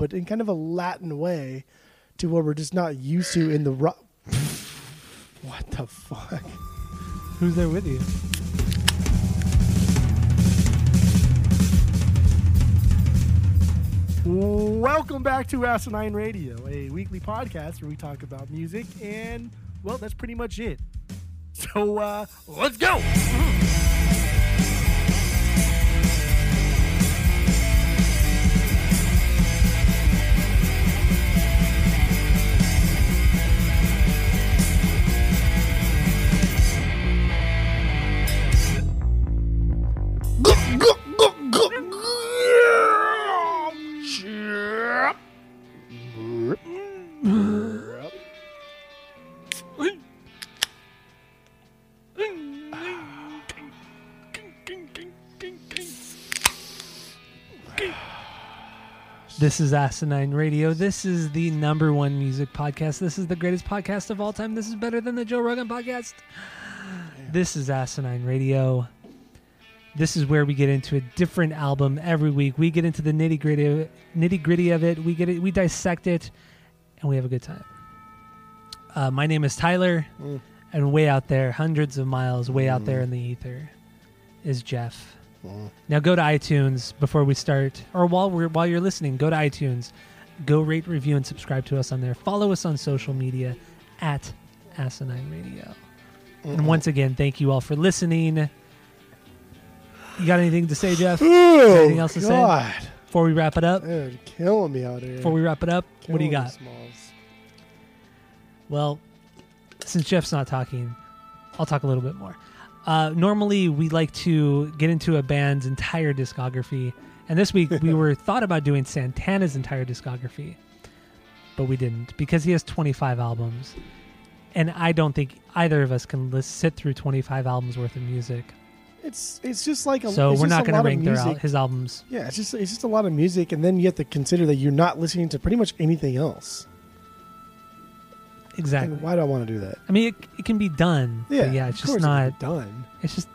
but in kind of a Latin way, to what we're just not used to in the rock. what the fuck? Who's there with you? Welcome back to Asinine Radio, a weekly podcast where we talk about music, and well, that's pretty much it. So uh, let's go. This is Asinine Radio. This is the number one music podcast. This is the greatest podcast of all time. This is better than the Joe Rogan podcast. This is Asinine Radio. This is where we get into a different album every week. We get into the nitty gritty, nitty gritty of it. We get it. We dissect it, and we have a good time. Uh, my name is Tyler, Mm. and way out there, hundreds of miles, way out there in the ether, is Jeff. Now go to iTunes before we start, or while we're while you're listening, go to iTunes, go rate, review, and subscribe to us on there. Follow us on social media at Asinine Radio. And once again, thank you all for listening. You got anything to say, Jeff? Oh, Anything else to say? Before we wrap it up, Dude, killing me out here. before we wrap it up, what do you got? Smalls. Well, since Jeff's not talking, I'll talk a little bit more. Uh, normally, we like to get into a band's entire discography, and this week we were thought about doing Santana's entire discography, but we didn't because he has 25 albums, and I don't think either of us can list, sit through 25 albums worth of music. It's it's just like a. So we're not going to rank their al- his albums. Yeah, it's just it's just a lot of music, and then you have to consider that you're not listening to pretty much anything else. Exactly. And why do I want to do that? I mean, it, it can be done. Yeah, yeah, it's just course it not. done. it's just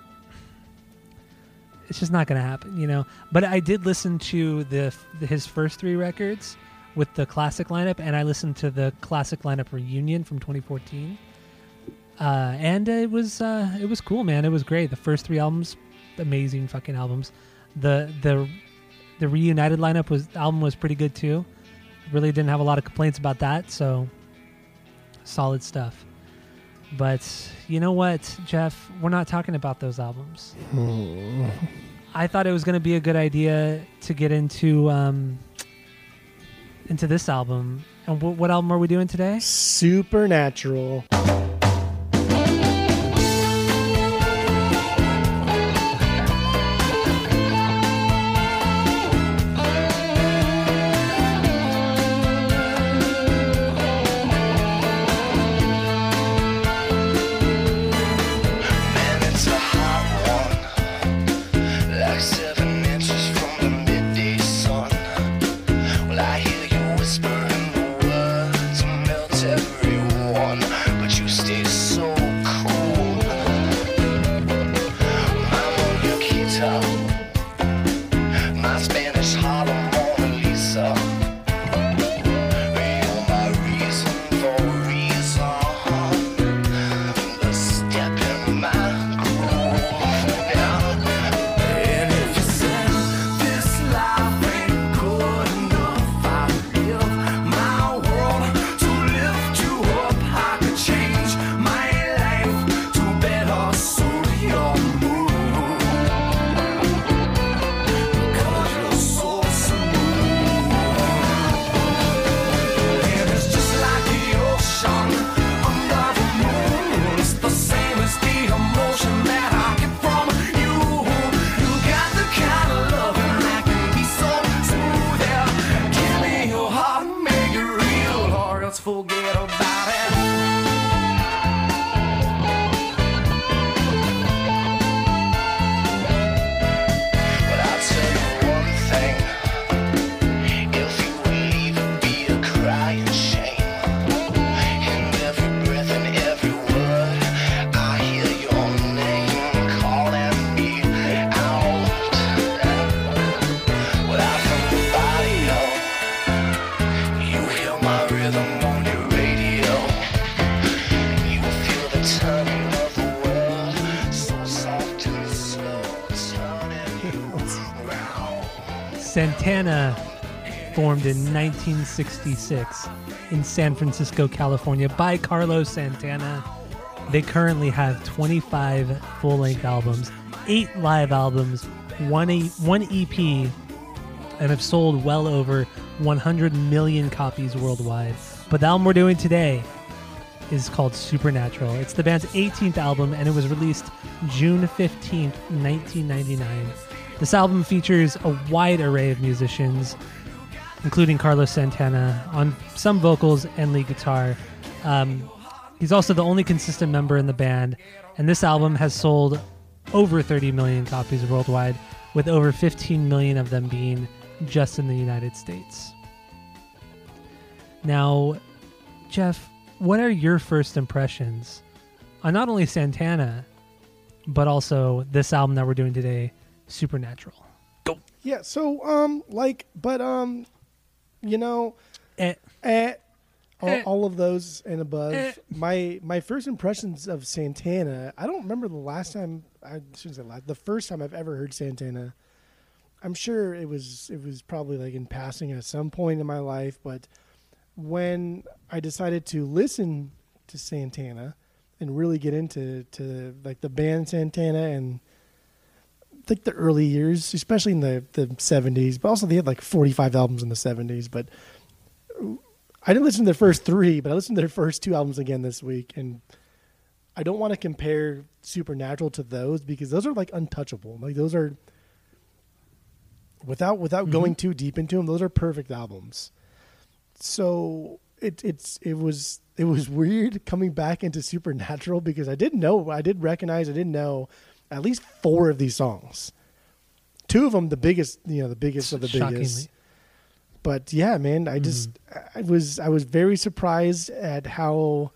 it's just not going to happen, you know. But I did listen to the, the his first three records with the classic lineup, and I listened to the classic lineup reunion from 2014. Uh, and it was uh, it was cool, man. It was great. The first three albums, amazing fucking albums. The the the reunited lineup was album was pretty good too. Really didn't have a lot of complaints about that, so solid stuff. But you know what, Jeff? We're not talking about those albums. I thought it was going to be a good idea to get into um, into this album. And wh- what album are we doing today? Supernatural. Santana formed in 1966 in San Francisco, California by Carlos Santana. They currently have 25 full length albums, eight live albums, one, e- one EP, and have sold well over 100 million copies worldwide. But the album we're doing today is called Supernatural. It's the band's 18th album and it was released June 15th, 1999. This album features a wide array of musicians, including Carlos Santana on some vocals and lead guitar. Um, he's also the only consistent member in the band, and this album has sold over 30 million copies worldwide, with over 15 million of them being just in the United States. Now, Jeff, what are your first impressions on not only Santana, but also this album that we're doing today, Supernatural? Go. Yeah, so um like but um you know Eh, eh, all, Eh. all of those and above. Eh. My my first impressions of Santana, I don't remember the last time I shouldn't say last, the first time I've ever heard Santana. I'm sure it was it was probably like in passing at some point in my life, but when I decided to listen to Santana and really get into to like the band Santana and like the early years, especially in the the 70s, but also they had like 45 albums in the 70s, but I didn't listen to their first 3, but I listened to their first two albums again this week and I don't want to compare Supernatural to those because those are like untouchable. Like those are without without mm-hmm. going too deep into them, those are perfect albums. So it it's it was it was weird coming back into Supernatural because I didn't know I did recognize I didn't know at least four of these songs. Two of them the biggest, you know, the biggest of the Shockingly. biggest. But yeah, man, I mm-hmm. just I was I was very surprised at how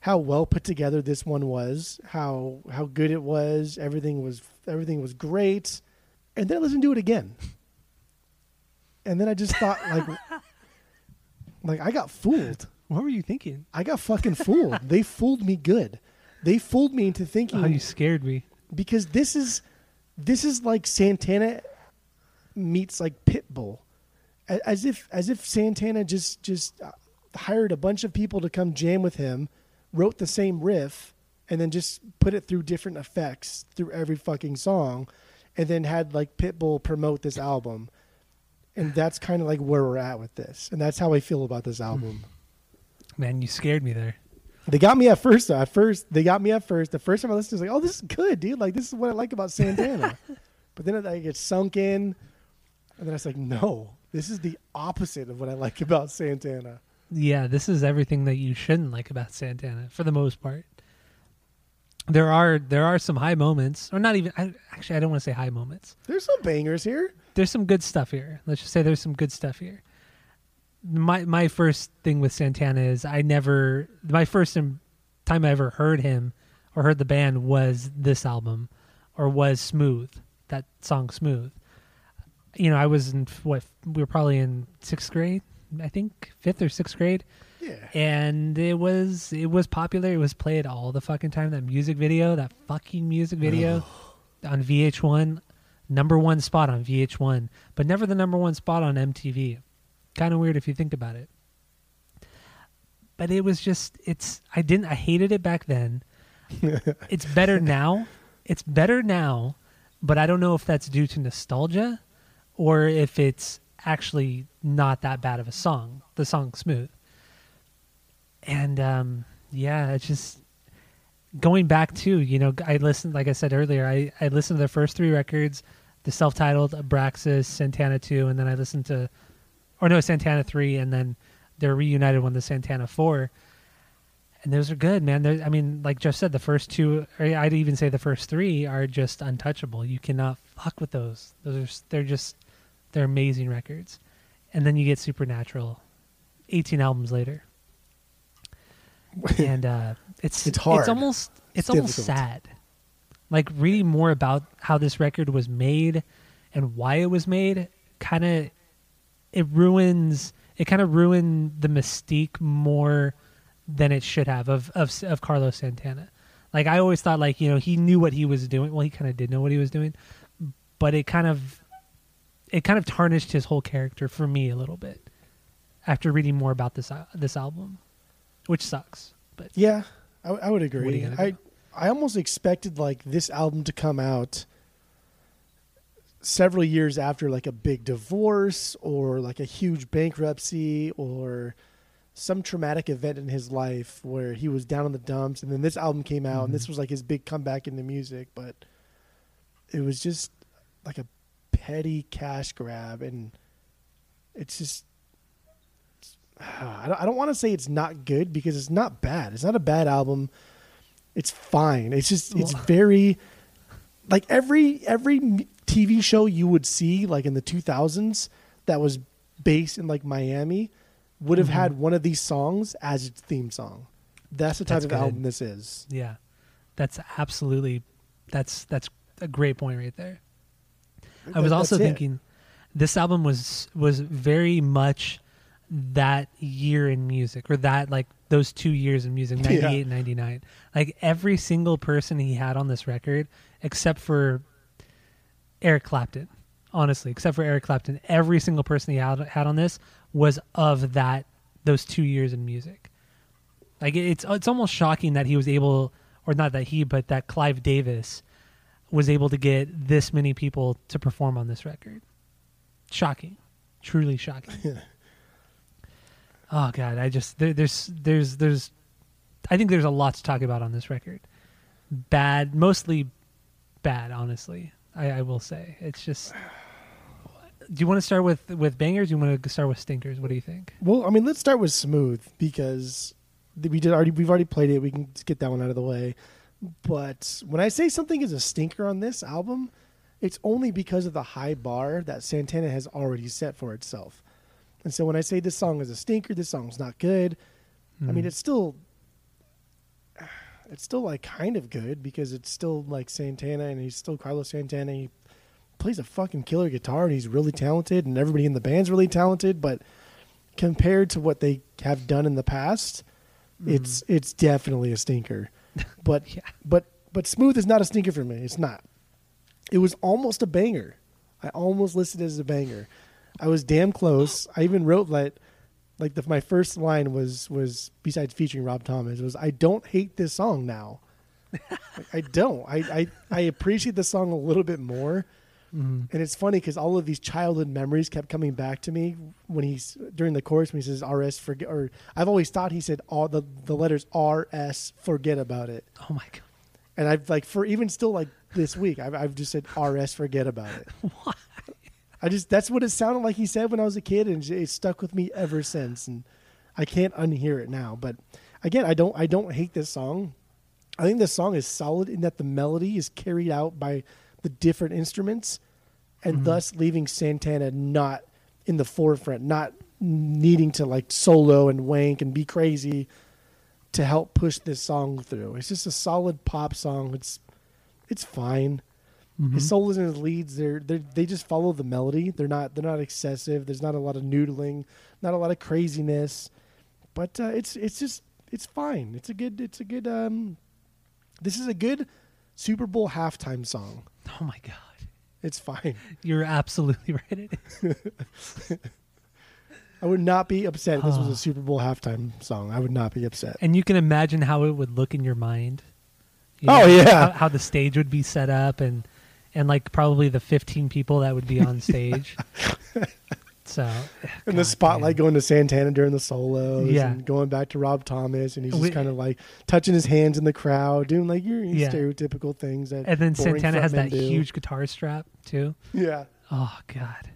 how well put together this one was, how how good it was. Everything was everything was great. And then I listened to it again. And then I just thought like like I got fooled. what were you thinking? I got fucking fooled. they fooled me good. They fooled me into thinking How you scared me. because this is this is like Santana meets like Pitbull, as if as if Santana just just uh, hired a bunch of people to come jam with him, wrote the same riff, and then just put it through different effects through every fucking song, and then had like Pitbull promote this album, and that's kind of like where we're at with this, and that's how I feel about this album. Man, you scared me there. They got me at first. Though. At first, they got me at first. The first time I listened, I was like, "Oh, this is good, dude! Like, this is what I like about Santana." but then I get sunk in, and then I was like, "No, this is the opposite of what I like about Santana." Yeah, this is everything that you shouldn't like about Santana for the most part. There are there are some high moments, or not even. I, actually, I don't want to say high moments. There's some bangers here. There's some good stuff here. Let's just say there's some good stuff here. My my first thing with Santana is I never my first time I ever heard him or heard the band was this album, or was Smooth that song Smooth. You know, I was in what we were probably in sixth grade, I think fifth or sixth grade Yeah, and it was it was popular. It was played all the fucking time. That music video, that fucking music video on VH1, number one spot on VH1, but never the number one spot on MTV. Kind of weird if you think about it. But it was just it's I didn't I hated it back then. it's better now. It's better now, but I don't know if that's due to nostalgia or if it's actually not that bad of a song. The song Smooth and um, yeah, it's just going back to you know I listened like I said earlier I I listened to the first three records, the self-titled Abraxas, Santana two, and then I listened to, or no Santana three, and then they're reunited when the Santana four. And those are good, man. They're, I mean, like Jeff said, the first two, or I'd even say the first three, are just untouchable. You cannot fuck with those. Those are, they're just, they're amazing records. And then you get Supernatural, eighteen albums later and uh, it's It's hard. It's almost it's, It's almost difficult. sad. Like reading more about how this record was made and why it was made, kind of it ruins. It kind of ruined the mystique more than it should have of of of Carlos Santana. Like I always thought, like you know, he knew what he was doing. Well, he kind of did know what he was doing, but it kind of it kind of tarnished his whole character for me a little bit after reading more about this uh, this album, which sucks. But Yeah, I, I would agree. I? I almost expected like this album to come out several years after like a big divorce or like a huge bankruptcy or some traumatic event in his life where he was down in the dumps and then this album came out and this Mhm. was like his big comeback in the music but it was just like a petty cash grab and it's just I don't, I don't want to say it's not good because it's not bad. It's not a bad album. It's fine. It's just it's very like every every TV show you would see like in the 2000s that was based in like Miami would have Mhm. had one of these songs as its theme song. That's the type That's of good. album this is. yeah, that's absolutely that's that's a great point right there. I was That- also that's it. thinking this album was was very much that year in music or that like those two years in music 98 Yeah. 99 like every single person he had on this record except for eric clapton honestly except for eric clapton every single person he had, had on this was of that those two years in music. Like it's it's almost shocking that he was able or not that he but that clive davis was able to get this many people to perform on this record. Shocking. Truly shocking. Oh god i just there, there's there's there's i think there's a lot to talk about on this record. Bad mostly bad honestly i, I will say it's just do you want to start with with bangers do you want to start with stinkers what do you think Well, I mean, let's start with Smooth because we did already we've already played it. We can get that one out of the way. But when I say something is a stinker on this album, it's only because of the high bar that Santana has already set for itself. And so when I say this song is a stinker, this song's not good. I mean, Hmm. it's still it's still like kind of good because it's still like Santana and he's still Carlos Santana. He plays a fucking killer guitar and he's really talented and everybody in the band's really talented, but compared to what they have done in the past, mm-hmm. it's it's definitely a stinker. But Yeah. but but Smooth is not a stinker for me. It's not. It was almost a banger. I almost listed it as a banger. I was damn close. I even wrote that like the, my first line was was besides featuring Rob Thomas was I don't hate this song now. Like, I don't. I, I I appreciate the song a little bit more. Mhm. And it's funny because all of these childhood memories kept coming back to me when he's during the chorus when he says RS forget or I've always thought he said all the, the letters RS forget about it. oh my god And I've like for even still like this week I've I've just said RS forget about it. Why? I just that's what it sounded like he said when I was a kid and it stuck with me ever since and I can't unhear it now. But again, I don't I don't hate this song. I think this song is solid in that the melody is carried out by the different instruments and mm-hmm. thus leaving Santana not in the forefront, not needing to like solo and wank and be crazy to help push this song through. It's just a solid pop song. It's it's fine. His solos and his leads, they're they they just follow the melody. They're not they're not excessive. There's not a lot of noodling, not a lot of craziness, but uh, it's it's just it's fine. It's a good it's a good um. This is a good Super Bowl halftime song. oh my god It's fine. you're absolutely right. I would not be upset if this was a Super Bowl halftime song. I would not be upset. and you can imagine how it would look in your mind You Oh, yeah. how, how the stage would be set up and and like probably the 15 people that would be on stage so eh, And the spotlight damn. going to Santana during the solos, Yeah. and going back to Rob Thomas, and he's just kind of like touching his hands in the crowd, doing like your Yeah. stereotypical things that. and then santana has that do. huge guitar strap too Yeah, oh god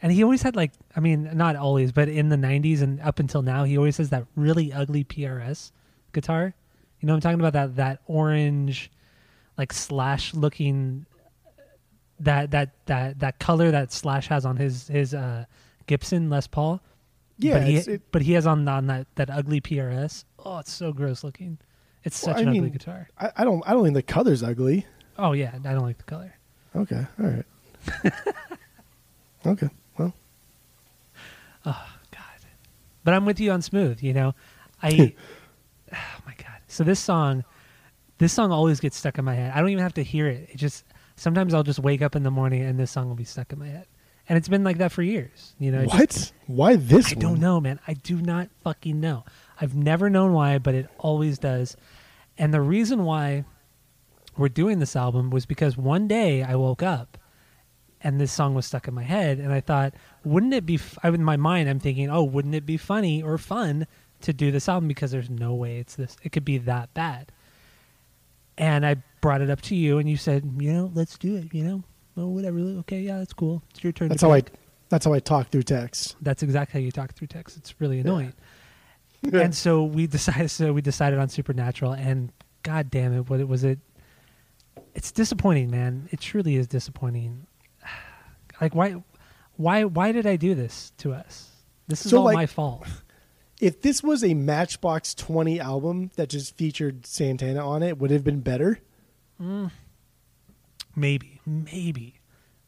and he always had like i mean not always but in the 90s and up until now he always has that really ugly prs guitar you know what i'm talking about that that orange like slash looking that that that that color that slash has on his his uh gibson les paul yeah. but he, it, but he has on on that that ugly prs oh it's so gross looking it's such I an ugly guitar I, I don't. I don't think the color's ugly. oh yeah i don't like the color Okay, all right. okay, well, Oh God! But I'm with you on smooth. You know, I. oh my God! So this song, this song always gets stuck in my head. I don't even have to hear it. It just sometimes I'll just wake up in the morning and this song will be stuck in my head. and it's been like that for years. You know, it just- What? Why this? I one? don't know, man. I do not fucking know. I've never known why, but it always does. And the reason why we're doing this album was because one day I woke up and this song was stuck in my head, and I thought, wouldn't it be? F- I, in my mind, I'm thinking, oh, wouldn't it be funny or fun to do this album because there's no way it's this. It could be that bad. And I brought it up to you, and you said, you know, let's do it. You know, oh, whatever. Okay, yeah, that's cool. It's your turn. That's how I. That's how I talk through text. That's exactly how you talk through text. It's really annoying. and so we decided. So we decided on Supernatural, and God damn it, what it was it? It's disappointing, man. It truly is disappointing. Like why, why, why did I do this to us? This is So, all like- my fault. If this was a Matchbox Twenty album that just featured Santana on it, would it have been better? Mm. Maybe, maybe,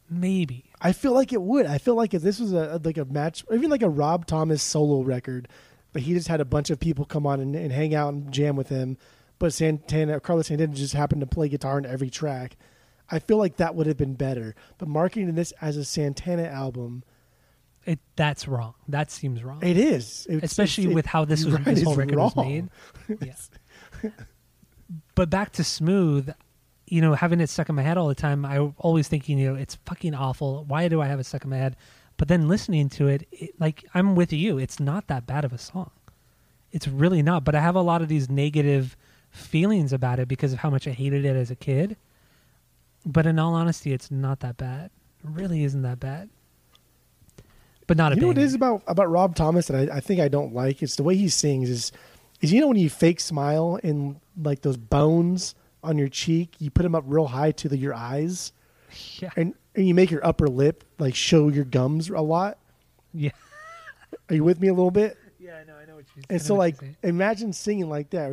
maybe. I feel like it would. I feel like if this was a like a match, even like a Rob Thomas solo record, but he just had a bunch of people come on and, and hang out and jam with him, but Santana, Carlos Santana just happened to play guitar in every track. I feel like that would have been better. But marketing this as a Santana album, It that's wrong. That seems wrong. it is, It's- especially it's- with how this was right, this whole record was made. Yeah. but back to smooth, you know, having it stuck in my head all the time, I always thinking, you know, it's fucking awful. Why do I have it stuck in my head? But then listening to it, it like I'm with you. It's not that bad of a song. It's really not. But I have a lot of these negative feelings about it because of how much I hated it as a kid. But in all honesty, it's not that bad. It really isn't that bad. But not a You know what it banger. is about about Rob Thomas that I, I think I don't like? It's the way he sings. Is is you know when you fake smile and like those bones on your cheek, you put them up real high to the, your eyes, Yeah. and and you make your upper lip like show your gums a lot. Yeah. Are you with me a little bit? Yeah, I know. I know what you're saying. And so like imagine singing like that,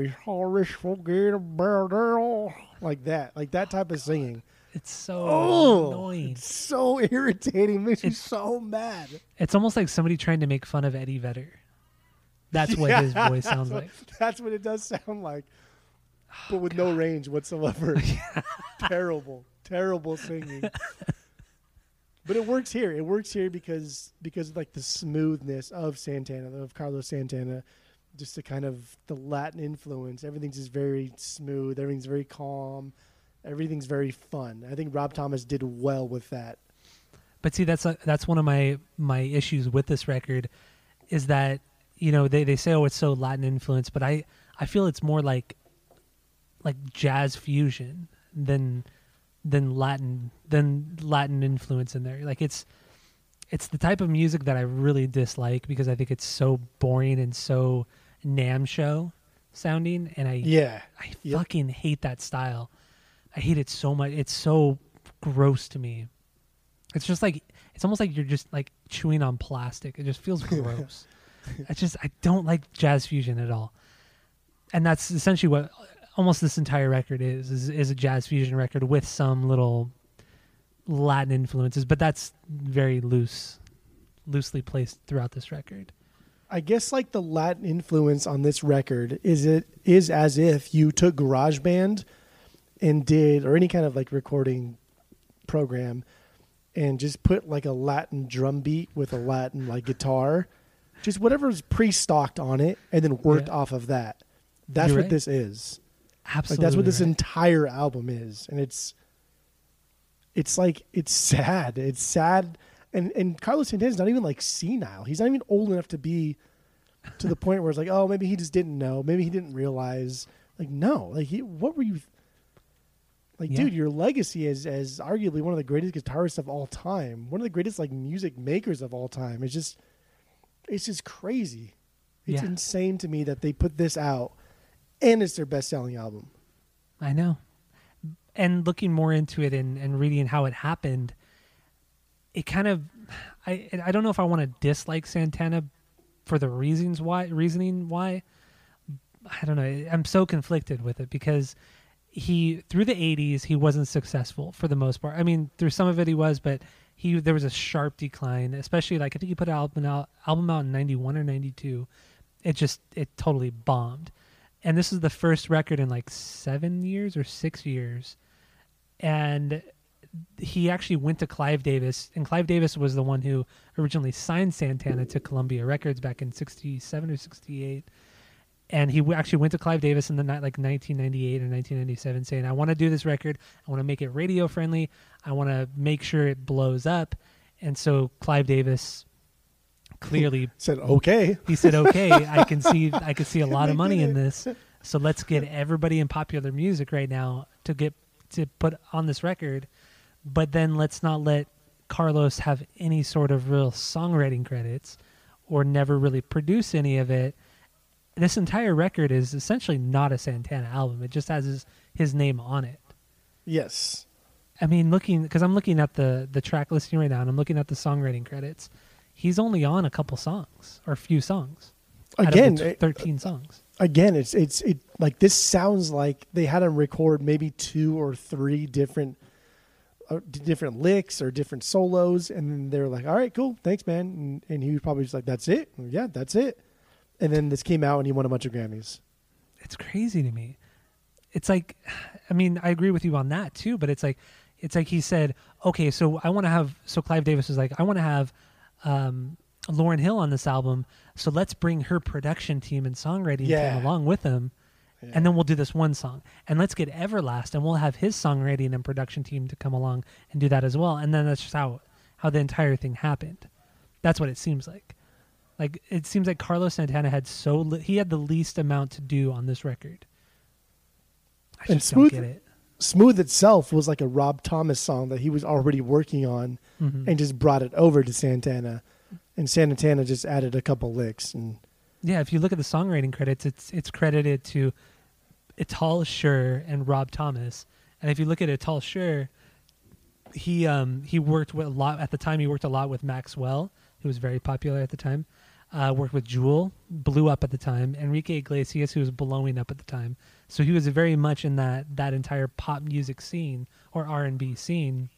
like that, like that type of singing. It's so Oh, annoying. it's so irritating. Makes me so mad. It's almost like somebody trying to make fun of Eddie Vedder. That's what his voice sounds what- like. That's what it does sound like, but with no range whatsoever. terrible, terrible singing. but it works here. It works here because because of like the smoothness of Santana, of Carlos Santana, just the kind of the Latin influence. Everything's just very smooth. Everything's very calm. Everything's very fun. I think Rob Thomas did well with that. But see, that's that's one of my my issues with this record, is that you know they, they say oh it's so Latin influence, but I I feel it's more like like jazz fusion than than Latin than Latin influence in there. Like it's it's the type of music that I really dislike because I think it's so boring and so Nam show sounding, and I Yeah. I Yep. fucking hate that style. I hate it so much. It's so gross to me. It's just like it's almost like you're just like chewing on plastic. It just feels gross. I just I don't like jazz fusion at all. And that's essentially what almost this entire record is is, is a jazz fusion record with some little Latin influences, but that's very loose loosely placed throughout this record. I guess like the Latin influence on this record is it is as if you took GarageBand and did or any kind of like recording program and just put like a Latin drum beat with a Latin like guitar, just whatever's pre-stocked on it, and then worked Yeah. off of that. That's You're what right. this is. Absolutely. Like that's what this right. entire album is, and it's it's like it's sad. It's sad, and and Carlos Santana's not even like senile. He's not even old enough to be to the point where it's like, oh, maybe he just didn't know. Maybe he didn't realize. Like, no, like he, what were you? Like, Yeah. dude, your legacy is as arguably one of the greatest guitarists of all time, one of the greatest like music makers of all time. It's just, it's just crazy. It's Yeah. insane to me that they put this out, and it's their best-selling album. I know. And looking more into it and, and reading how it happened, it kind of I I don't know if I want to dislike Santana for the reasons why reasoning why. I don't know. I'm so conflicted with it because he through the 80s he wasn't successful for the most part. I mean, through some of it he was, but he there was a sharp decline, especially like I think he put an album out album out in 91 or 92. It just it totally bombed and this is the first record in like seven years or six years and he actually went to Clive Davis, and Clive Davis was the one who originally signed Santana to Columbia Records back in '67 or '68. And he actually went to Clive Davis in the night, like 1998 or 1997, saying, "I want to do this record. I want to make it radio friendly. I want to make sure it blows up." And so Clive Davis clearly Said okay. he said, "Okay, I can see I can see a lot of money in this. So let's get everybody in popular music right now to get to put on this record, but then let's not let Carlos have any sort of real songwriting credits or never really produce any of it. This entire record is essentially not a Santana album. It just has his, his name on it. Yes. I mean, looking because I'm looking at the the track listing right now, and I'm looking at the songwriting credits. He's only on a couple songs or a few songs. out of the Again, t- it- thirteen songs. again, it's it's it like this sounds like they had him record maybe two or three different uh, different licks or different solos, and then they're like, "All right, cool, thanks, man," and, and he was probably just like, "That's it, yeah, that's it," and then this came out and he won a bunch of Grammys. It's crazy to me. It's like, I mean, I agree with you on that too, but it's like, it's like he said, okay, so I want to have. So Clive Davis was like, I want to have um, Lauryn Hill on this album, so let's bring her production team and songwriting Yeah. team along with him. Yeah. and then we'll do this one song and let's get everlast and we'll have his songwriting and production team to come along and do that as well and then that's just how how the entire thing happened that's what it seems like like it seems like carlos santana had so li- he had the least amount to do on this record. I And just Smooth- don't get it. Smooth itself was like a Rob Thomas song that he was already working on Mhm. and just brought it over to Santana, and Santana just added a couple licks and yeah if you look at the songwriting credits it's it's credited to Itaal Shur and Rob Thomas. And if you look at Itaal Shur he um he worked with a lot at the time he worked a lot with Maxwell who was very popular at the time uh, worked with Jewel blew up at the time Enrique Iglesias who was blowing up at the time so he was very much in that that entire pop music scene or R&B scene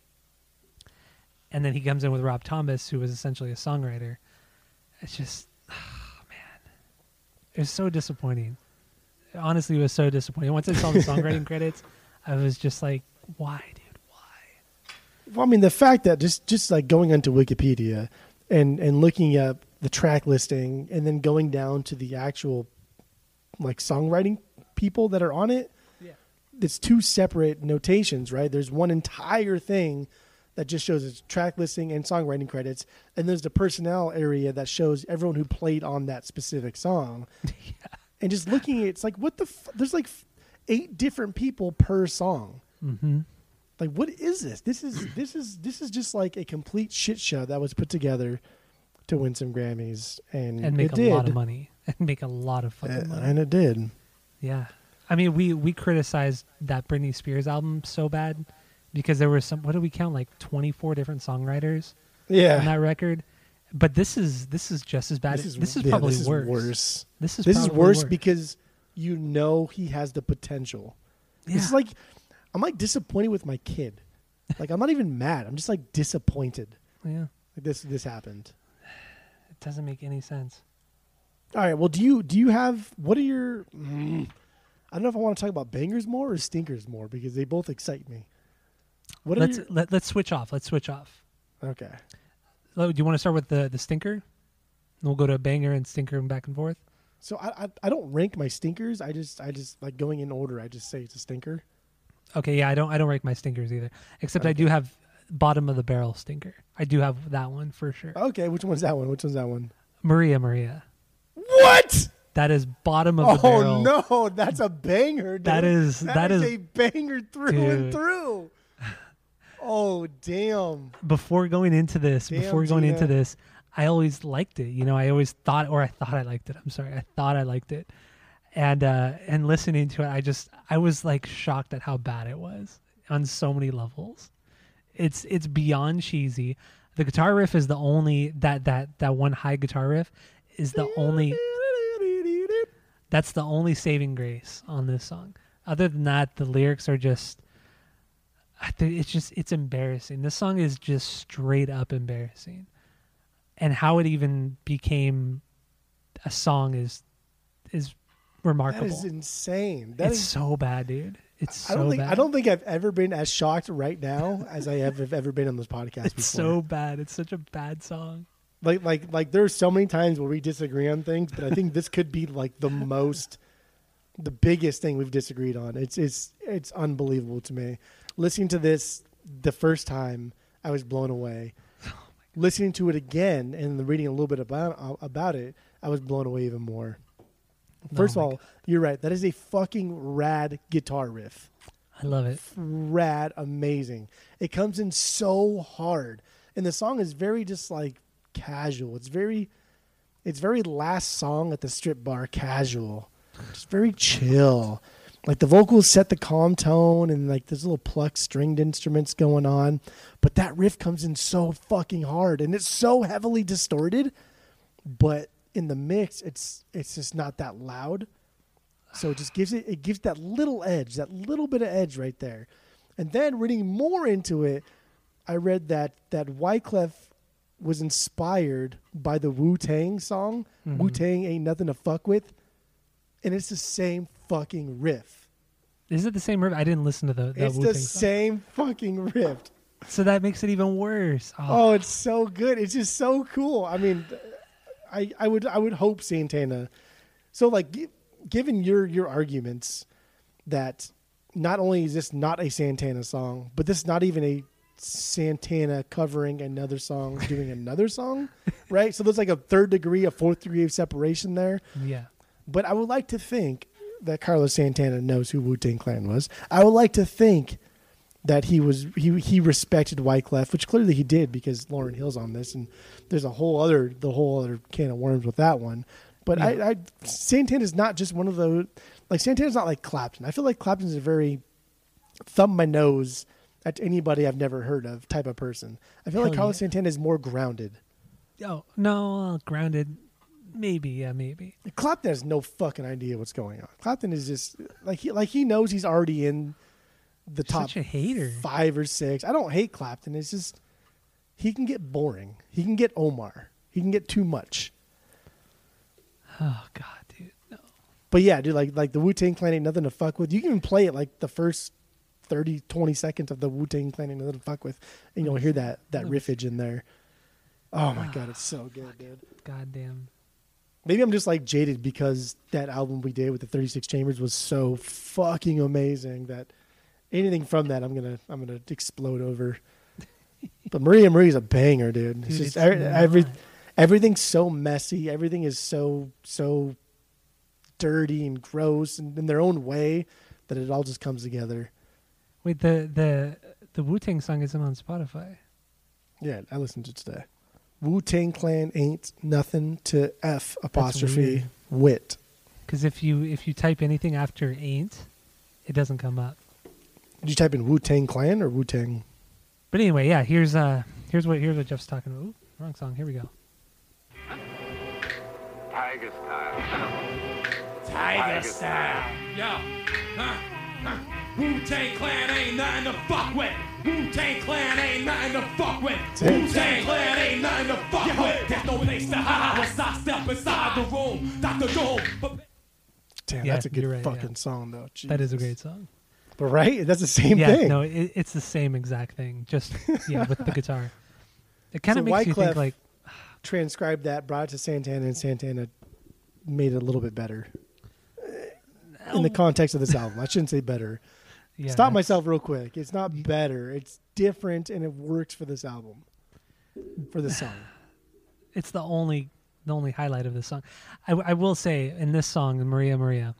and then he comes in with Rob Thomas who was essentially a songwriter it's just man. it was so disappointing. Honestly, it was so disappointing. Once I saw the songwriting credits, I was just like, "Why, dude? Why?" Well, I mean, the fact that just just like going onto Wikipedia and and looking up the track listing and then going down to the actual like songwriting people that are on it, Yeah. it's two separate notations, right? There's one entire thing that just shows its track listing and songwriting credits, and there's the personnel area that shows everyone who played on that specific song. yeah. And just looking at it, it's like what the f- there's like f- eight different people per song Mm-hmm. like what is this this is this is this is just like a complete shit show that was put together to win some grammys and, And make a did lot of money. And make a lot of fucking Uh, money. and it did Yeah. I mean, we we criticized that Britney Spears album so bad because there were some. What did we count? Like twenty four different songwriters Yeah, on that record. But this is this is just as bad. This is, yeah, probably this is worse. worse This is this is probably worse because you know he has the potential yeah. it's like i'm like disappointed with my kid like i'm not even mad i'm just like disappointed yeah. like this this happened doesn't make any sense. all right well do you do you have what are your mm, i don't know if i want to talk about bangers more or stinkers more because they both excite me what let's your, let, let's switch off. Let's switch off. okay do you want to start with the the stinker? And we'll go to banger and stinker and back and forth. So I, I I don't rank my stinkers. I just I just like going in order. I just say it's a stinker. Okay, yeah, I don't I don't rank my stinkers either. Except I do have bottom of the barrel stinker. I do have that one for sure. Okay, which one's that one? Which one's that one? Maria Maria. What? That is bottom of the Oh barrel. Oh no, that's a banger. Dude. That is- that that is, is- a banger through and through. Oh damn! Before going into this, Damn, before going into this, I always liked it. You know, I always thought or I thought I liked it. I'm sorry. I thought I liked it. And uh and listening to it, I just I was like shocked at how bad it was on so many levels. It's it's beyond cheesy. The guitar riff is the only that that that one high guitar riff is the only that's the only saving grace on this song. Other than that, the lyrics are just I think it's just it's embarrassing. This song is just straight up embarrassing. And how it even became a song is is remarkable. That is insane. That it's is so bad, dude. It's I don't think bad. I don't think I've ever been as shocked right now as I have have ever been on this podcast It's before. so bad. It's such a bad song. like like like there's so many times where we disagree on things, but I think this could be like the most the biggest thing we've disagreed on. It's it's it's unbelievable to me. Listening to this the first time, I was blown away. Oh Listening to it again and reading a little bit about about it, I was blown away even more. First Oh of all, you're right. That is a fucking rad guitar riff. I love it. Rad, amazing. It comes in so hard, and the song is very just like casual. It's very, it's very last song at the strip bar casual. Just very chill. Like the vocals set the calm tone, and like there's little plucked stringed instruments going on, but that riff comes in so fucking hard, and it's so heavily distorted. But in the mix, it's it's just not that loud. So it just gives it it gives that little edge, that little bit of edge right there. And then reading more into it, I read that that Wyclef was inspired by the Wu Tang song. Mhm. Wu Tang ain't nothing to fuck with, and it's the same fucking riff. Is it the same riff? I didn't listen to the, the it's Wu-Tang the song. same fucking riff. So that makes it even worse. Oh, Oh, it's so good. It's just so cool. I mean, I I would I would hope Santana. So like, gi- given your your arguments that not only is this not a Santana song, but this is not even a Santana covering another song, doing another song, right? So there's like a third degree, a fourth degree of separation there. yeah. But I would like to think that Carlos Santana knows who Wu Tang Clan was. I would like to think that he was he he respected Wyclef, which clearly he did because Lauryn Hill's on this, and there's a whole other the whole other can of worms with that one. But I, I Santana is not just one of those like Santana's not like Clapton. I feel like Clapton's a very thumb my nose at anybody I've never heard of type of person. I feel like Hell Carlos yeah. Santana is more grounded. Oh no, grounded. Maybe, yeah, maybe. Clapton has no fucking idea what's going on. Clapton is just like he like he knows he's already in the top Such a hater. five or six. I don't hate Clapton. It's just he can get boring. He can get Omar. He can get too much. Oh god, dude. No. But yeah, dude, like like the Wu Tang Clan ain't nothing to fuck with. You can even play it like the first 30, 20 seconds of the Wu Tang Clan ain't nothing to fuck with, and you'll hear that that riffage in there. Oh my god, it's so good, dude. Goddamn. Maybe I'm just like jaded because that album we did with the 36 chambers was so fucking amazing that anything from that I'm gonna I'm gonna explode over. But Maria Marie's a banger, dude. It's Dude, just it's every, every everything's so messy. Everything is so so dirty and gross and in their own way that it all just comes together. Wait, the the the Wu Tang song isn't on Spotify. Yeah, I listened to it today. Wu Tang Clan ain't nothing to f apostrophe wit. Because if you if you type anything after ain't, it doesn't come up. Did you type in Wu Tang Clan or Wu Tang? But anyway, yeah. Here's uh here's what here's what Jeff's talking about. Ooh, wrong song. Here we go. Tiger style. Tiger style. Yo. Huh? Huh? Wu-Tang Clan ain't nothing to fuck with. Wu-Tang Clan ain't nothing to fuck with. Wu-Tang Clan ain't nothing to fuck with. There's no place to hide once I step inside the room. Dr. Doom. But Damn, Yeah, that's a good right, fucking yeah. song though. That is a great song. But right, that's the same yeah, thing. no, it, it's the same exact thing. Just yeah, with the guitar. It kind So of makes you think like Transcribed that, brought it to Santana, and Santana made it a little bit better in the context of this album. I shouldn't say better. yeah, Stop myself real quick. It's not better. It's different, and it works for this album, for this song. It's the only the only highlight of this song. I, I will say in this song, Maria Maria,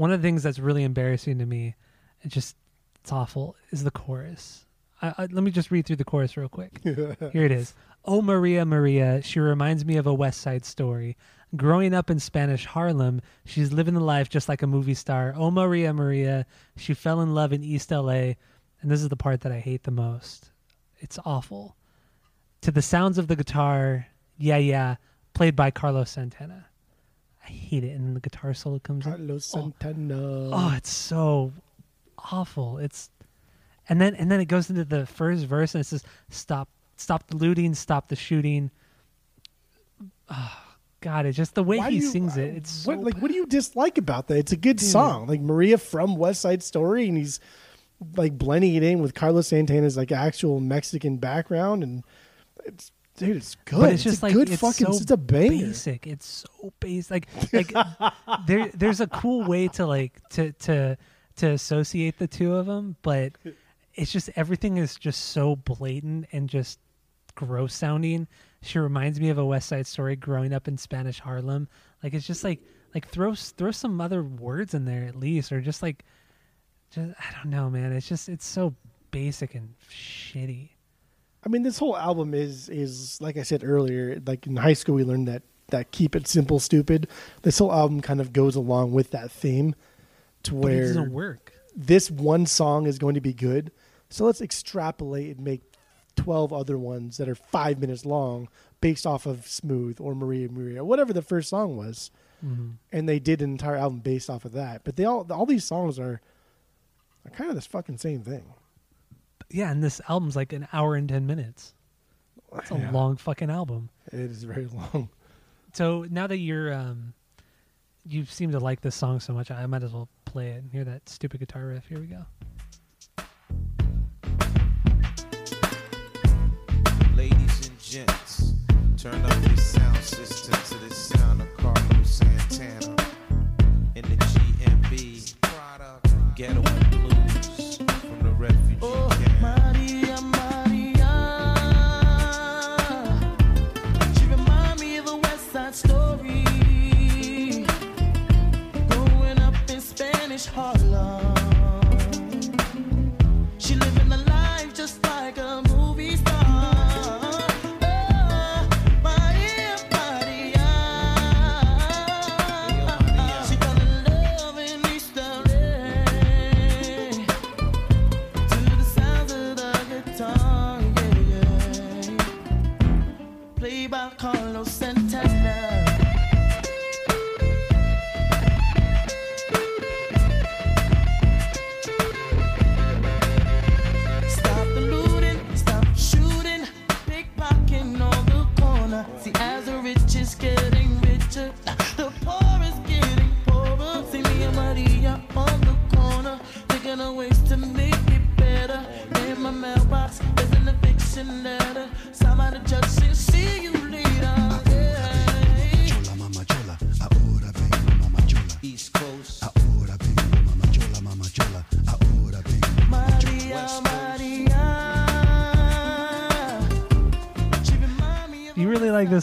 one of the things that's really embarrassing to me, it just it's awful, is the chorus. I, I, let me just read through the chorus real quick. Here it is. Oh, Maria, Maria, she reminds me of a West Side story. Growing up in Spanish Harlem, she's living the life just like a movie star. Oh, Maria, Maria, she fell in love in East LA. And this is the part that I hate the most. It's awful. To the sounds of the guitar, yeah, yeah, played by Carlos Santana. I hate it. And then the guitar solo comes in. Carlos Oh. Santana. Oh, it's so awful. It's and then and then it goes into the first verse and it says stop stop the looting, stop the shooting. Ah, God, it's just the way Why he you- sings it. It's what so like what do you dislike about that? It's a good Dude. song, like Maria from West Side Story, and he's like blending it in with Carlos Santana's like actual Mexican background, and it's dude, it's good. But it's just a like good it's fucking. so it's just a banger. basic. It's so basic. Like like there there's a cool way to like to to to associate the two of them, but it's just everything is just so blatant and just gross sounding. She reminds me of a West Side Story growing up in Spanish Harlem. Like it's just like like throw throw some other words in there at least, or just like just I don't know, man. It's just it's so basic and shitty. I mean, this whole album is is like I said earlier. Like in high school, we learned that that keep it simple, stupid. This whole album kind of goes along with that theme, to But it where doesn't work. this one song is going to be good. So let's extrapolate and make 12 other ones that are five minutes long based off of Smooth or Maria Maria, whatever the first song was. Mhm. And they did an entire album based off of that. But they all, all these songs are, are kind of this fucking same thing. Yeah, and this album's like an hour and ten minutes. It's a Yeah. long fucking album. It is very long. So now that you're um you seem to like this song so much, I might as well play it and hear that stupid guitar riff. Here we go. Ladies and gents, turn up your sound system to the sound of Carlos Santana in the GMB Ghetto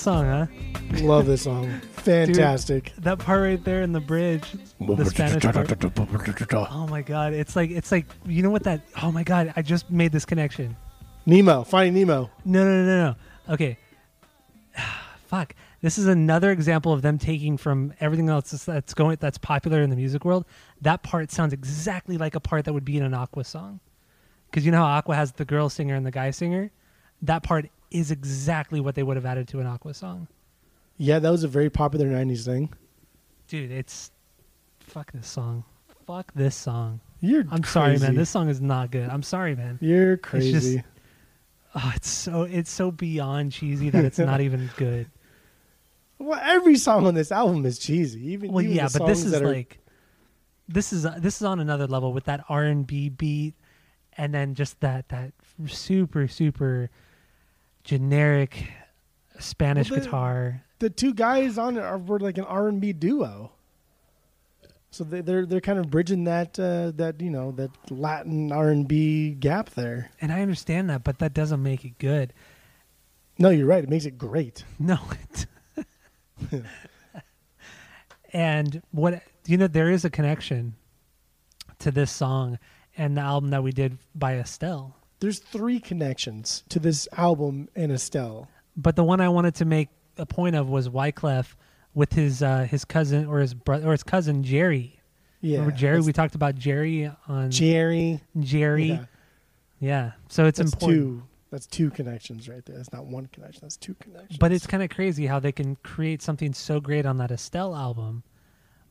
song, huh? Love this song. Fantastic. That part right there in the bridge, the Spanish part. Oh my god, it's like it's like you know what that? Oh my god, I just made this connection. Nemo, Finding Nemo. No, no, no, no, no. Okay. Fuck. This is another example of them taking from everything else that's- that's going that's popular in the music world. That part sounds exactly like a part that would be in an Aqua song. Because you know how Aqua has the girl singer and the guy singer? That part is exactly what they would have added to an Aqua song. Yeah, that was a very popular 90s thing. Dude, it's fuck this song. Fuck this song. You're I'm sorry, man. This song is not good. I'm sorry, man. You're just- crazy. Oh, it's so it's so beyond cheesy that it's not even good. well, every song on this album is cheesy. Even Well, even yeah, but this is are- like this is this is on another level with that R and B beat, and then just that that super super generic Spanish Well, the- guitar. the two guys on it are were like an R and B duo. So they, they're they're kind of bridging that uh, that you know that Latin R and B gap there. And I understand that, but that doesn't make it good. No, you're right. It makes it great. No. It, and what you know, there is a connection to this song and the album that we did by Estelle. There's three connections to this album and Estelle. But the one I wanted to make a point of was Wyclef with his uh, his cousin or his brother or his cousin Jerry. Yeah, Remember Jerry? We talked about Jerry on Jerry. Jerry. Yeah, Yeah. So it's that's important. two. That's two connections right there. That's not one connection. That's two connections. But it's kind of crazy how they can create something so great on that Estelle album,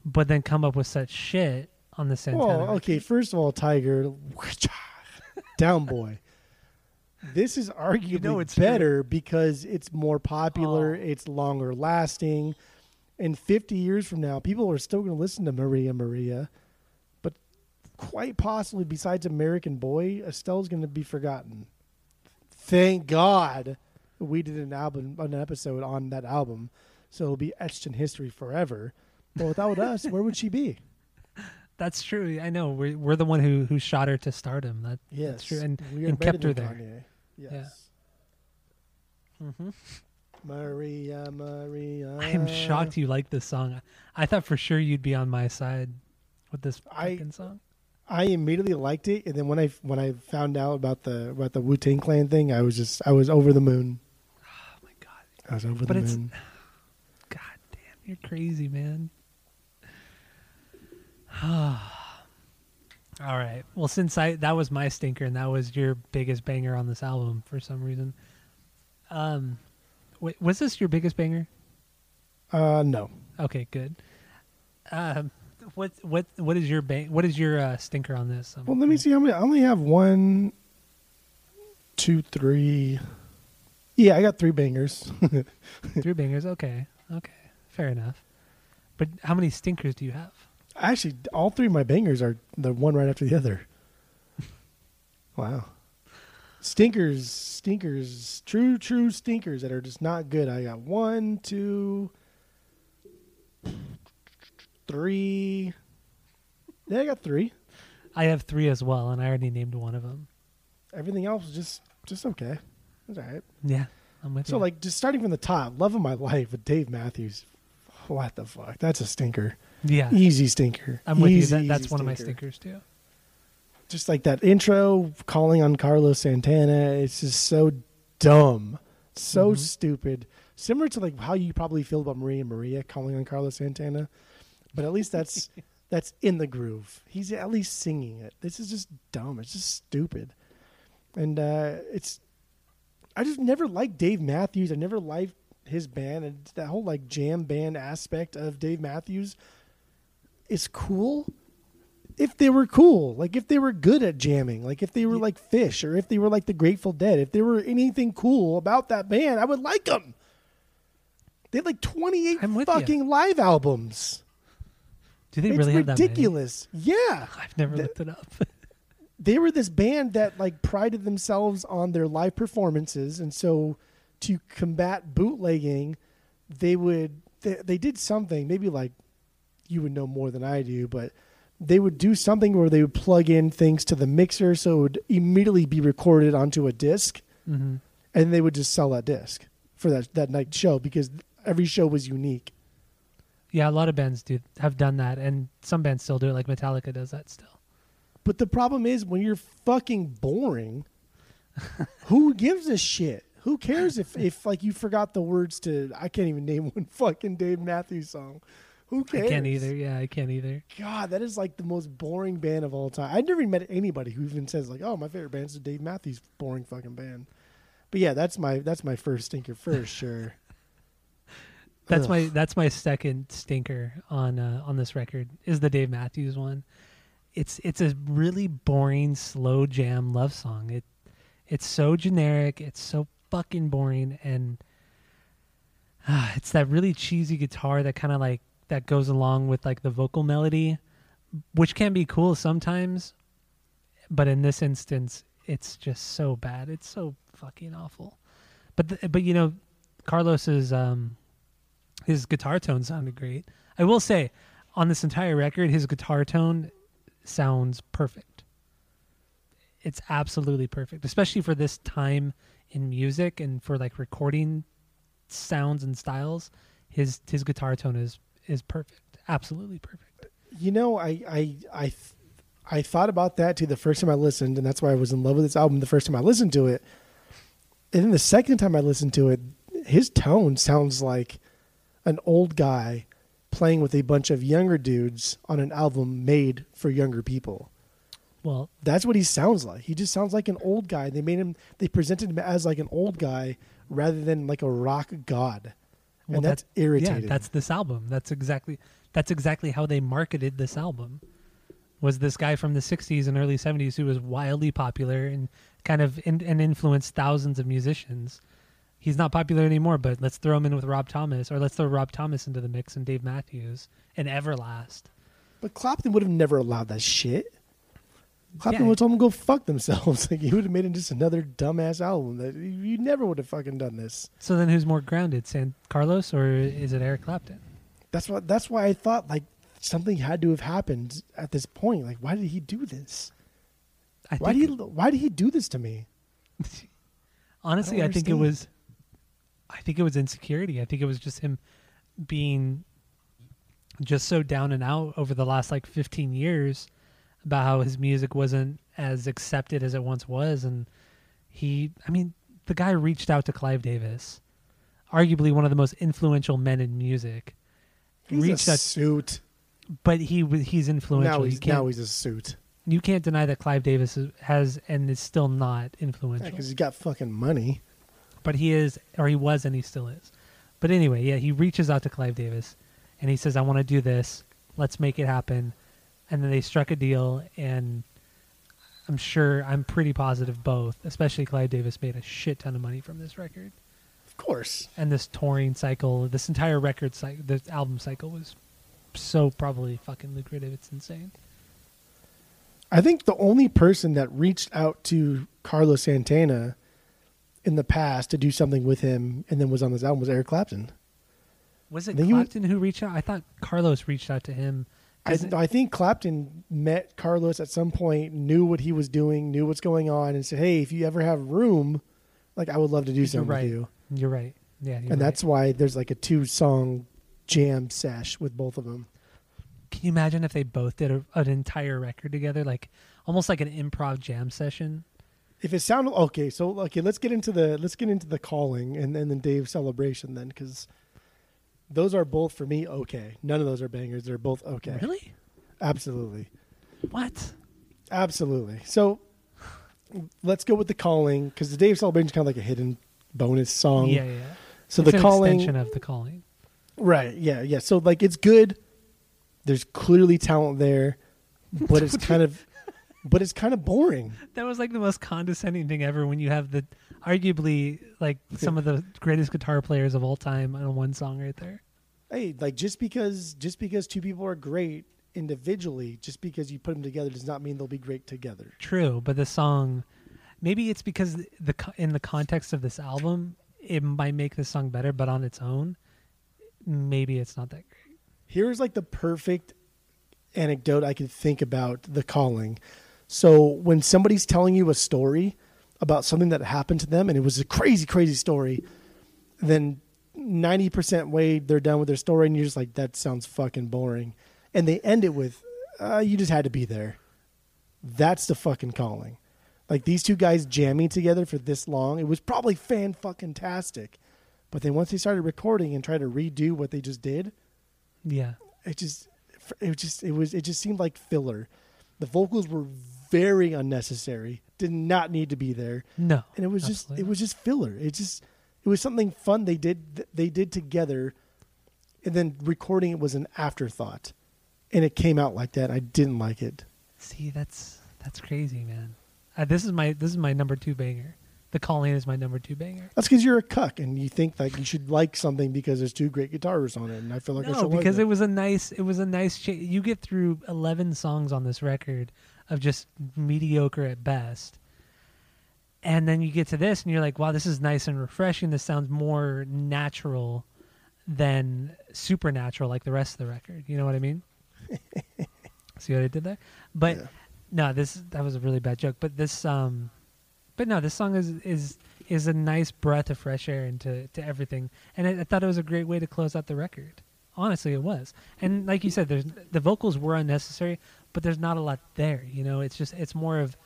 but then come up with such shit on the Santana. Well, okay. First of all, Tiger, down boy. This is arguably know it's true. better because it's more popular. Oh. It's longer lasting. And 50 years from now, people are still going to listen to Maria Maria, but quite possibly, besides American Boy, Estelle's going to be forgotten. Thank God we did an album, an episode on that album, so it'll be etched in history forever. But without us, where would she be? That's true. I know. We're we're the one who who shot her to stardom. That Yes, that's true, and, we and kept her there. Kanye. Yes. hmm Maria, Maria. I am shocked you like this song. I thought for sure you'd be on my side with this I- fucking song. I immediately liked it, and then when I when I found out about the about the Wu Tang Clan thing, I was just I was over the moon. Oh my god. I was over But the it's- moon. God damn, you're crazy, man. All right. Well, since I that was my stinker and that was your biggest banger on this album for some reason. Um, wait, was this your biggest banger? Uh, no. Okay, good. Um, what what what is your bang? What is your uh, stinker on this? Um, Well, let me see how many. I only have one, two, three. Yeah, I got three bangers. three bangers. Okay, okay, fair enough. But how many stinkers do you have? Actually, all three of my bangers are the one right after the other. wow. Stinkers, stinkers, true, true stinkers that are just not good. I got one, two, three. Yeah, I got three. I have three as well, and I already named one of them. Everything else is just just okay. It's all right. Yeah, I'm with So you. like just starting from the top, love of my life with Dave Matthews. What the fuck? That's a stinker. Yeah, Easy stinker. I'm with you. That, that's easy one of my stinker. stinkers too. Just like that intro calling on Carlos Santana, it's just so dumb. So Mhm. stupid. Similar to like how you probably feel about Maria Maria calling on Carlos Santana. But at least that's that's in the groove. He's at least singing it. This is just dumb. It's just stupid. And uh it's I just never liked Dave Matthews. I never liked his band and that whole like jam band aspect of Dave Matthews is cool if they were cool, like if they were good at jamming, like if they were like Phish or if they were like the Grateful Dead, if there were anything cool about that band, I would like them. They had like 28 I'm with ya. fucking live albums. Do they it's really have that many? ridiculous. Yeah. I've never The- looked it up. they were this band that like prided themselves on their live performances and so to combat bootlegging they would they, they did something maybe like you would know more than i do but they would do something where they would plug in things to the mixer so it would immediately be recorded onto a disc hmm and they would just sell that disc for that that night show because every show was unique Yeah, a lot of bands do have done that, and some bands still do it. Like Metallica does that still. But the problem is when you're fucking boring, who gives a shit? Who cares if, if like you forgot the words to I can't even name one fucking Dave Matthews song. Who cares? I can't either. Yeah, I can't either. God, that is like the most boring band of all time. I've never even met anybody who even says like, "Oh, my favorite band is the Dave Matthews boring fucking band." But yeah, that's my that's my first stinker for sure. That's Ugh. my that's my second stinker on uh, on this record is the Dave Matthews one. It's it's a really boring slow jam love song. It it's so generic. It's so fucking boring, and ah, it's that really cheesy guitar that kind of like that goes along with like the vocal melody, which can be cool sometimes, but in this instance, it's just so bad. It's so fucking awful. But the, but you know, Carlos's um his guitar tone sounded great. I will say, on this entire record, his guitar tone sounds perfect. It's absolutely perfect, especially for this time in music and for like recording sounds and styles. His his guitar tone is is perfect, absolutely perfect. You know, I I I th- I thought about that too the first time I listened, and that's why I was in love with this album the first time I listened to it. And then the second time I listened to it, his tone sounds like an old guy playing with a bunch of younger dudes on an album made for younger people. Well, That's what he sounds like. He just sounds like an old guy. They made him they presented him as like an old guy rather than like a rock god. Well and that's that- irritating. Yeah, that's this album. That's exactly that's exactly how they marketed this album. Was this guy from the '60s and early '70s who was wildly popular and kind of in, and influenced thousands of musicians? he's not popular anymore, but let's throw him in with Rob Thomas, or let's throw Rob Thomas into the mix and Dave Matthews and Everlast. But Clapton would have never allowed that shit. Clapton Yeah. would have told them to go fuck themselves. like he would have made it just another dumbass album. That you never would have fucking done this. So then, who's more grounded, San Carlos or is it Eric Clapton? That's what. That's why I thought like something had to have happened at this point. Like, why did he do this? I Why did he? Why did he do this to me? honestly, I I, think it was, I think it was insecurity. I think it was just him being just so down and out over the last like 15 years about how his music wasn't as accepted as it once was, and he, I mean, the guy reached out to Clive Davis, arguably one of the most influential men in music. He's reached a out, suit. but he he's influential. Now he's can't- now he's a suit. you can't deny that Clive Davis has and is still not influential. because he's got fucking money. but he is, or he was, and he still is. But anyway, yeah, he reaches out to Clive Davis, and he says, "I want to do this. Let's make it happen." And then they struck a deal, and I'm sure, I'm pretty positive both, especially Clive Davis, made a shit ton of money from this record. Of course. And this touring cycle, this entire record cycle, this album cycle was so probably fucking lucrative. It's insane. I think the only person that reached out to Carlos Santana in the past to do something with him and then was on this album was Eric Clapton. Was it Clapton who reached out? I thought Carlos reached out to him. I, I think Clapton met Carlos at some point, knew what he was doing, knew what's going on, and said, "Hey, if you ever have room, like I would love to do something right. with you." You're right. Yeah, you're and that's why there's like a two-song jam sesh with both of them. Can you imagine if they both did a, an entire record together, like almost like an improv jam session? If it sounded okay, so okay, let's get into the let's get into the calling and, and then Day of Celebration then because those are both for me okay. None of those are bangers. They're both okay. Really? Absolutely. What? Absolutely. So let's go with the calling because the Day of Celebration is kind of like a hidden bonus song. yeah, yeah. So It's the an calling, extension of the calling. right? Yeah, yeah. So like it's good. There's clearly talent there, but it's kind of, but it's kind of boring. That was like the most condescending thing ever when you have the arguably like some of the greatest guitar players of all time on one song right there. Hey, like just because just because two people are great individually, just because you put them together does not mean they'll be great together. True, but the song maybe it's because the in the context of this album it might make the song better, but on its own maybe it's not that great. Here's like the perfect anecdote I could think about the calling. So when somebody's telling you a story about something that happened to them and it was a crazy, crazy story, then 90% way they're done with their story and you're just like, that sounds fucking boring. And they end it with, uh, you just had to be there. That's the fucking calling. Like these two guys jamming together for this long, it was probably fan fucking tastic. But then once they started recording and tried to redo what they just did, Yeah. it just it just it was it just seemed like filler. The vocals were very unnecessary. Did not need to be there. No. And it was just it was just filler. It just it was something fun they did they did together and then recording it was an afterthought. And it came out like that. I didn't like it. See, that's that's crazy, man. Uh, this is my this is my number two banger. The calling is my number two banger. That's because you're a cuck and you think that you should like something because there's two great guitarists on it. And I feel like I no, should because like it was a nice it was a nice. Cha- you get through eleven songs on this record of just mediocre at best, and then you get to this and you're like, wow, this is nice and refreshing. This sounds more natural than supernatural, like the rest of the record. You know what I mean? See what I did there? But Yeah. no, this that was a really bad joke. But this, um, but no, this song is is is a nice breath of fresh air into to everything, and I, I thought it was a great way to close out the record. Honestly, it was. And like you said, there's the vocals were unnecessary, but there's not a lot there. You know, it's just it's more of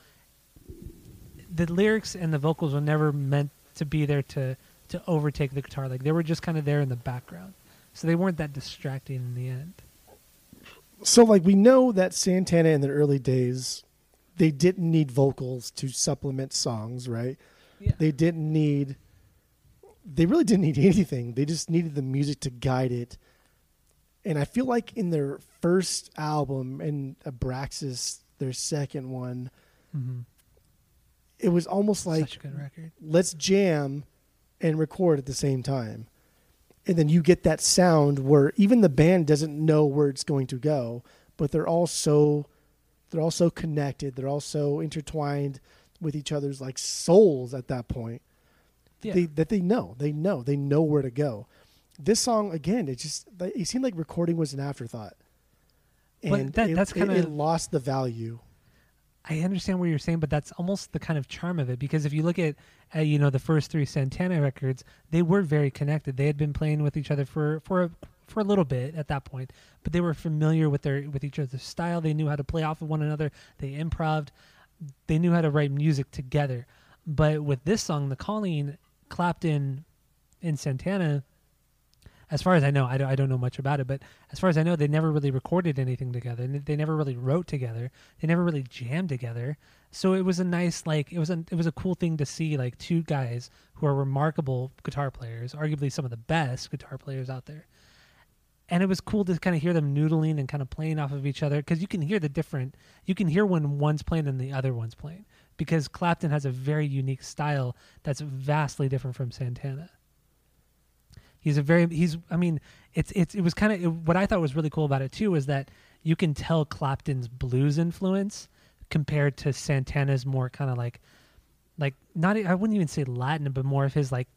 the lyrics and the vocals were never meant to be there to to overtake the guitar. Like they were just kind of there in the background, so they weren't that distracting in the end. So like we know that Santana in the early days, they didn't need vocals to supplement songs, right? Yeah. They didn't need they really didn't need anything. They just needed the music to guide it. And I feel like in their first album and Abraxas, their second one, Mm-hmm. it was almost like Such a good record. let's jam and record at the same time. And then you get that sound where even the band doesn't know where it's going to go, but they're all so they're all so connected, they're all so intertwined with each other's like souls at that point. Yeah. They, that they know. They know. They know where to go. This song again, it just it seemed like recording was an afterthought. But And that- it, that's kinda- it lost the value. I understand what you're saying, but that's almost the kind of charm of it because if you look at, uh, you know, the first three Santana records, they were very connected. They had been playing with each other for for a, for a little bit at that point, but they were familiar with their with each other's style. They knew how to play off of one another. They improved. They knew how to write music together. But with this song, The Calling, Clapton, and Santana, as far as I know, I don't, I don't know much about it, but as far as I know, they never really recorded anything together. They never really wrote together. They never really jammed together. So it was a nice, like, it was a, it was a cool thing to see, like, two guys who are remarkable guitar players, arguably some of the best guitar players out there. And it was cool to kind of hear them noodling and kind of playing off of each other because you can hear the different, you can hear when one's playing and the other one's playing because Clapton has a very unique style that's vastly different from Santana. He's a very he's I mean it's it's it was kind of what I thought was really cool about it too is that you can tell Clapton's blues influence compared to Santana's more kind of like like not I wouldn't even say Latin but more of his like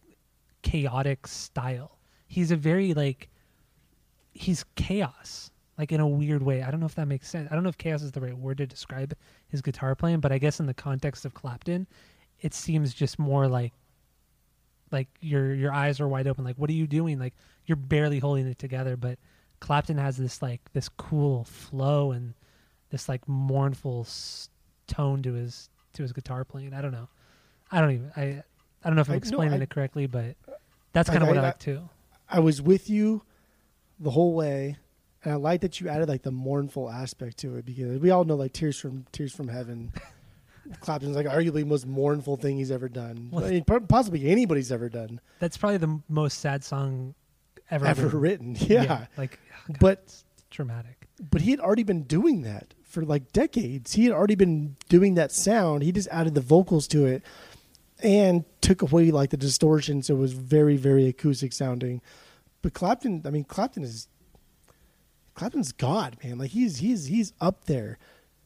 chaotic style. He's a very like he's chaos like in a weird way. I don't know if that makes sense. I don't know if chaos is the right word to describe his guitar playing, but I guess in the context of Clapton, it seems just more like like your your eyes are wide open like what are you doing? Like you're barely holding it together but clapton has this like this cool flow and this like mournful s- tone to his to his guitar playing. I don't know. I don't even i i don't know if i'm I- no, explaining I- it correctly but that's I- kind of what i, I- like too. I was with you the whole way, and I like that you added like the mournful aspect to it because we all know like Tears from Tears from Heaven. Clapton's like arguably the most mournful thing he's ever done. Well- I mean, possibly anybody's ever done, that's probably the most sad song ever ever written. Yeah, like oh God, but it's traumatic but he had already been doing that for like decades. He had already been doing that sound. He just added the vocals to it and took away like the distortion, so it was very very acoustic sounding. But Clapton, I mean, Clapton is Clapton's God, man. Like he's he's he's up there.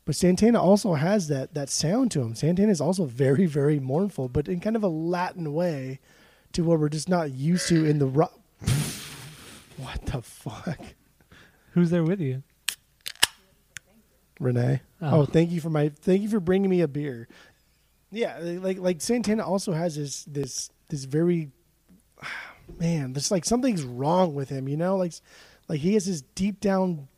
But Santana also has that that sound to him. Santana is also very very mournful, but in kind of a Latin way, to what we're just not used to in the rock. what the fuck? who's there with you Renee. Oh. Oh. thank you for my thank you for bringing me a beer. Yeah, like like Santana also has this this this very man, there's like something's wrong with him, you know? Like like he has this deep down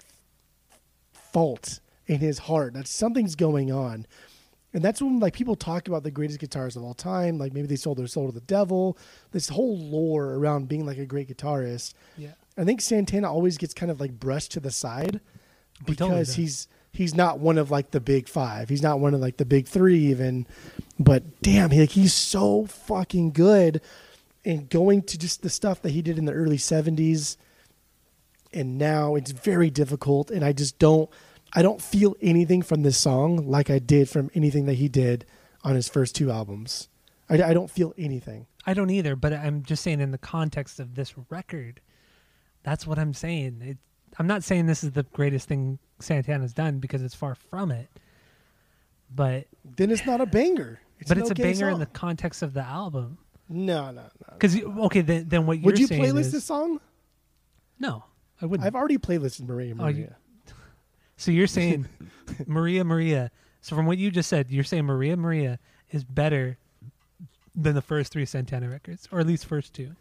fault in his heart. That something's going on. And that's when like people talk about the greatest guitarists of all time, like maybe they sold their soul to the devil, this whole lore around being like a great guitarist. yeah I think Santana always gets kind of like brushed to the side oh, totally because he's he's not one of like the big five. He's not one of like the big three even. But damn, he like he's so fucking good. And going to just the stuff that he did in the early seventies, and now it's very difficult. And I just don't I don't feel anything from this song like I did from anything that he did on his first two albums. I, I don't feel anything. I don't either, but I'm just saying in the context of this record, that's what I'm saying. It, I'm not saying this is the greatest thing Santana's done because it's far from it, but Then it's not a banger. but it's okay a banger in the context of the album. no no no. Because okay, then then what you're Would you playlist is this song? no, I wouldn't. I've already playlisted Maria Oh, you- Maria. So you're saying Maria Maria. So from what you just said, you're saying Maria Maria is better than the first three Santana records, or at least first two.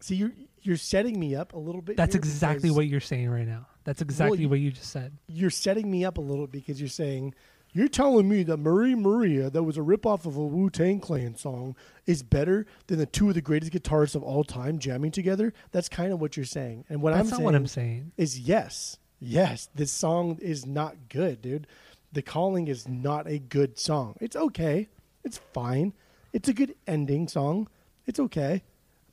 See, you're you're setting me up a little bit. That's exactly what you're saying right now. That's exactly you- what you just said. you're setting me up a little bit because you're saying you're telling me that Maria Maria, that was a ripoff of a Wu Tang Clan song, is better than the two of the greatest guitarists of all time jamming together. That's kind of what you're saying. And what That's I'm not saying what I'm saying. is yes, yes, this song is not good, dude. The Calling is not a good song. It's okay. It's fine. It's a good ending song. It's okay.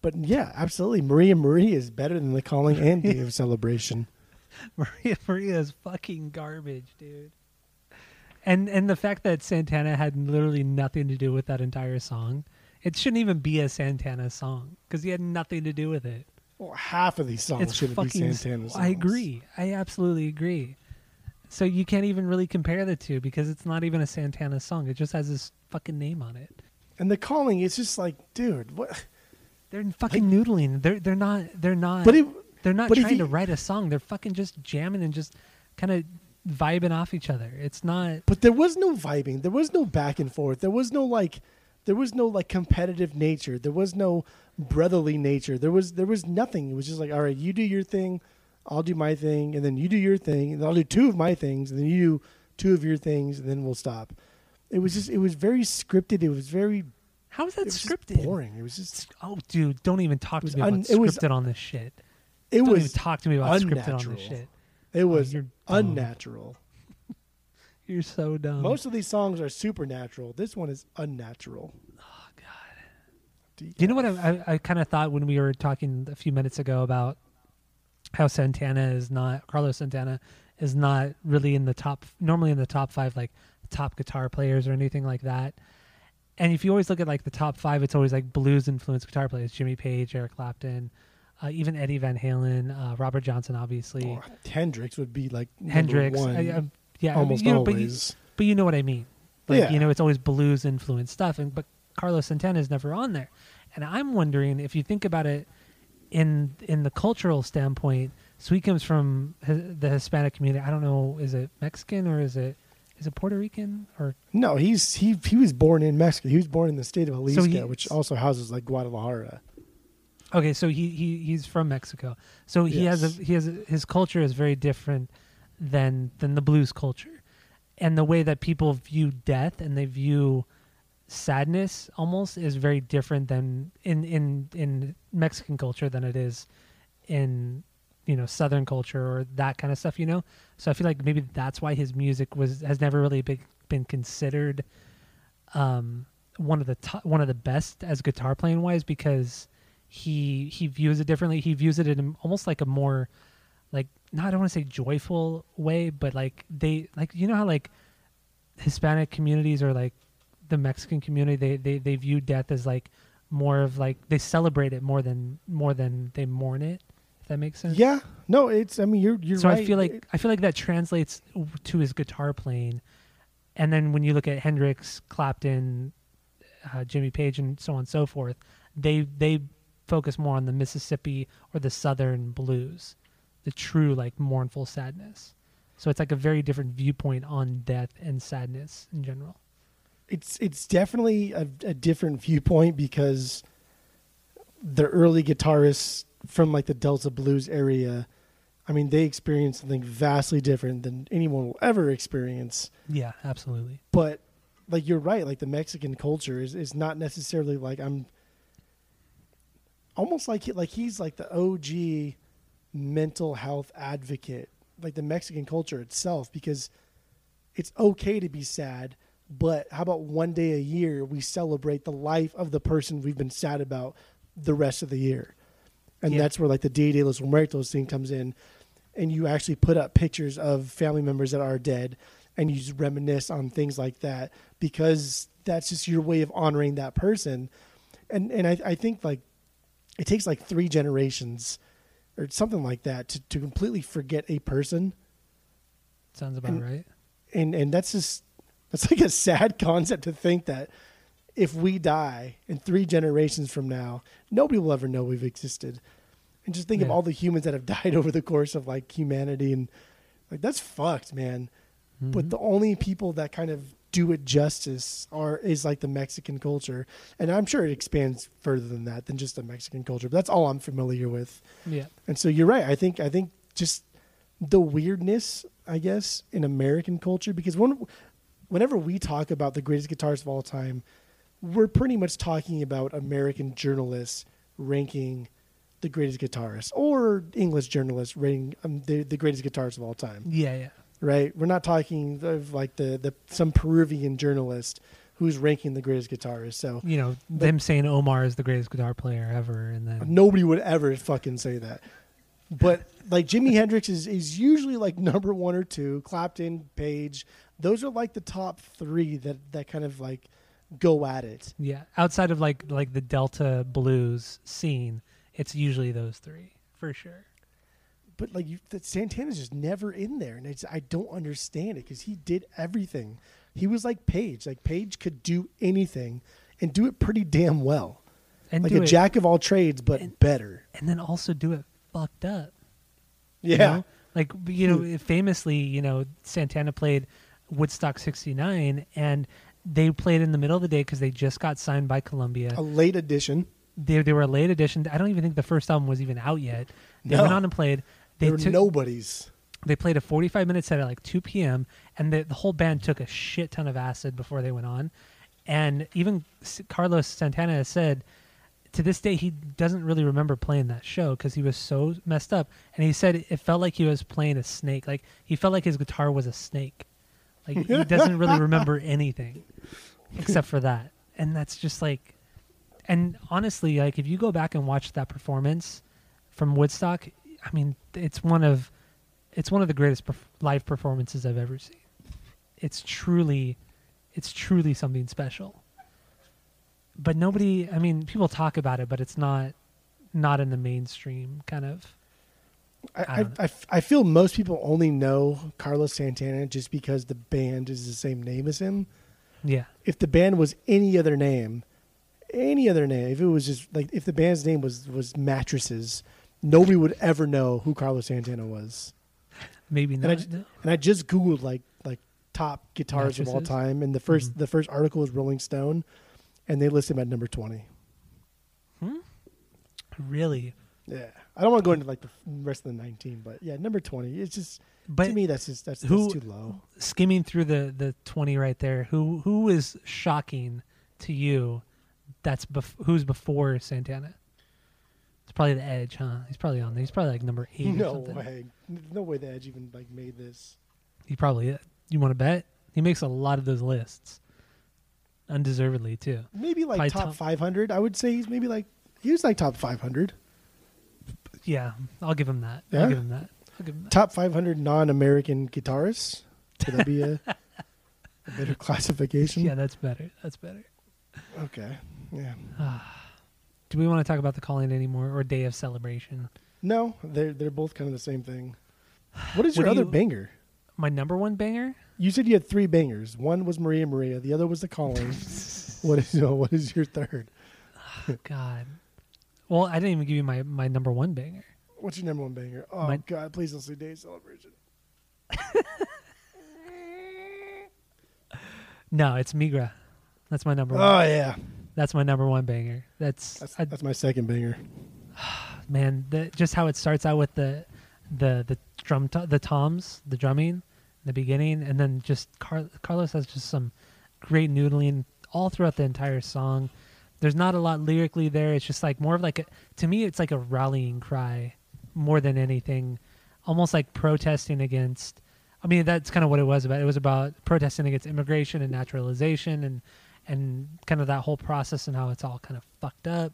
But yeah, absolutely. Maria Maria is better than The Calling and Day of Celebration. Maria Maria is fucking garbage, dude. And and the fact that Santana had literally nothing to do with that entire song It shouldn't even be a Santana song because he had nothing to do with it. Well, half of these songs it's shouldn't fucking. be Santana songs. I agree. I absolutely agree. So you can't even really compare the two because it's not even a Santana song. It just has his fucking name on it. And the calling, it's just like, dude, what? They're fucking noodling. They're they're not they're not But it, they're not trying you- to write a song. They're fucking just jamming and just kind of vibing off each other. It's not but there was no vibing. There was no back and forth. There was no like, there was no like competitive nature. There was no brotherly nature. There was there was nothing. It was just like, all right, you do your thing, I'll do my thing, and then you do your thing, and I'll do two of my things, and then you do two of your things, and then we'll stop. It was just it was very scripted. It was very how is that was just scripted? boring. It was just Oh, dude, don't even talk to me about un- was- scripted on this shit. it don't was even talk to me about scripted on this shit. It oh, was you're dumb. unnatural. You're so dumb. Most of these songs are supernatural. This one is unnatural. Oh God. Do You know what I, I, I kind of thought when we were talking a few minutes ago about how Santana is not Carlos Santana is not really in the top normally in the top five like top guitar players or anything like that. And if you always look at like the top five, it's always like blues influenced guitar players: Jimmy Page, Eric Clapton, uh, even Eddie Van Halen, uh, Robert Johnson, obviously. Oh, Hendrix would be like Hendrix, one, I- I- yeah, almost you know, but you- always. But you know what I mean. Like Yeah. you know, it's always blues influenced stuff, and but Carlos Santana is never on there. And I'm wondering if you think about it in in the cultural standpoint. So he comes from hi- the Hispanic community. I don't know, is it Mexican or is it is it Puerto Rican or no, he's he he was born in Mexico. He was born in the state of Jalisco, he- which also houses like Guadalajara. Okay, so he, he he's from Mexico. So he has a he has a, his culture is very different than than the blues culture. And the way that people view death and they view sadness almost is very different than in in in Mexican culture than it is in you know southern culture or that kind of stuff, you know. So I feel like maybe that's why his music was has never really been been considered um one of the top, one of the best as guitar playing wise because he he views it differently. He views it in almost like a more like not I don't want to say joyful way, but like they like you know how like Hispanic communities or like the Mexican community they they they view death as like more of like they celebrate it more than more than they mourn it. If that makes sense. Yeah, no, it's. I mean, you're you're so right. I feel like It- I feel like that translates to his guitar playing, and then when you look at Hendrix, Clapton, uh, Jimmy Page, and so on and so forth, they they focus more on the Mississippi or the Southern blues, the true like mournful sadness. So it's like a very different viewpoint on death and sadness in general. it's it's definitely a, a different viewpoint because the early guitarists from like the Delta blues area, I mean, they experienced something vastly different than anyone will ever experience. Yeah, absolutely. But like you're right, like the Mexican culture is, is not necessarily like I'm almost like he, like he's like the OG mental health advocate, like the Mexican culture itself, because it's okay to be sad, but how about one day a year we celebrate the life of the person we've been sad about the rest of the year, and Yeah. that's where like the Dia de los Muertos thing comes in, and you actually put up pictures of family members that are dead, and you just reminisce on things like that because that's just your way of honoring that person, and and I, I think like it takes like three generations or something like that to, to completely forget a person. Sounds about And- right. and and that's just that's like a sad concept to think that if we die in three generations from now nobody will ever know we've existed. And just think of all the humans that have died over the course of like humanity and like that's fucked man. But mm-hmm. the only people that kind of do it justice are is like the Mexican culture and I'm sure it expands further than that than just the Mexican culture but that's all I'm familiar with Yeah. and so you're right. I think I think just the weirdness, I guess, in American culture because when whenever we talk about the greatest guitarists of all time, we're pretty much talking about American journalists ranking the greatest guitarists or English journalists rating um, the the greatest guitarists of all time Yeah, yeah. Right? We're not talking of like the, the some Peruvian journalist who's ranking the greatest guitarist. So You know, them saying Omar is the greatest guitar player ever, and then nobody would ever fucking say that. But like Jimi Hendrix is is usually like number one or two. Clapton, Page, those are like the top three that that kind of like go at it. Yeah, outside of like like the Delta blues scene, it's usually those three for sure. But like you, that Santana's just never in there, and it's I don't understand it because he did everything. He was like Page. Like Page could do anything and do it pretty damn well. And like a it- jack of all trades, but better. and then also do it fucked up. Yeah. You know? Like you know, famously, you know, Santana played Woodstock '69, and they played in the middle of the day because they just got signed by Columbia. A late edition. They they were a late edition. I don't even think the first album was even out yet. They No. went on and played. They They were took- nobodies. They played a 45 minute set at like 2 p.m. and the, the whole band took a shit ton of acid before they went on. And even Carlos Santana said to this day he doesn't really remember playing that show because he was so messed up. And he said it felt like he was playing a snake. Like he felt like his guitar was a snake. Like he doesn't really remember anything except for that. And that's just like, and honestly, like if you go back and watch that performance from Woodstock, I mean, it's one of it's one of the greatest perf- live performances I've ever seen. It's truly, it's truly something special. But nobody, I mean, people talk about it, but it's not, not in the mainstream kind of. I, I I, I, I feel most people only know Carlos Santana just because the band is the same name as him. Yeah. If the band was any other name, any other name, if it was just like if the band's name was was mattresses, nobody would ever know who Carlos Santana was. Maybe And I, not. ju- and I just googled like like top guitars of all time, and the 1st Mhm. the first article was Rolling Stone, and they listed him at number twenty. Hmm. Really? Yeah, I don't want to go into like the rest of the nineteen, but yeah, number twenty. It's just But to me that's just that's, who- that's too low. Skimming through the the twenty right there, who who is shocking to you? That's bef- who's before Santana. It's probably the Edge, huh? He's probably on there. He's probably like number eight. No way, no way. The Edge even like made this. He probably. is. You want to bet? He makes a lot of those lists, undeservedly too. Maybe like Probably top, top- 500. I would say he's maybe like he was like top 500. Yeah, I'll give him that. Yeah? I'll give him that. I'll give him that. Top 500 non-American guitarists. Could that be a, a better classification? Yeah, that's better. That's better. Okay. Yeah. Ah. Do we want to talk about the calling anymore or day of celebration? No, they're they're both kind of the same thing. What is What your do other you- banger? My number one banger? You said you had three bangers. One was Maria Maria. The other was the calling. what is no, what is your third? Oh, God. Well, I didn't even give you my, my number one banger. What's your number one banger? Oh My- God! Please don't say Day of Celebration. No, it's Migra. That's my number oh, one. Oh yeah, That's my number one banger. That's, that's I- that's my second banger. man, the, just how it starts out with the the the drum to, the toms, the drumming, in the beginning, and then just Car- Carlos has just some great noodling all throughout the entire song. There's not a lot lyrically there. It's just like more of like a, to me, it's like a rallying cry more than anything, almost like protesting against. I mean, that's kind of what it was about. It was about protesting against immigration and naturalization and and kind of that whole process and how it's all kind of fucked up.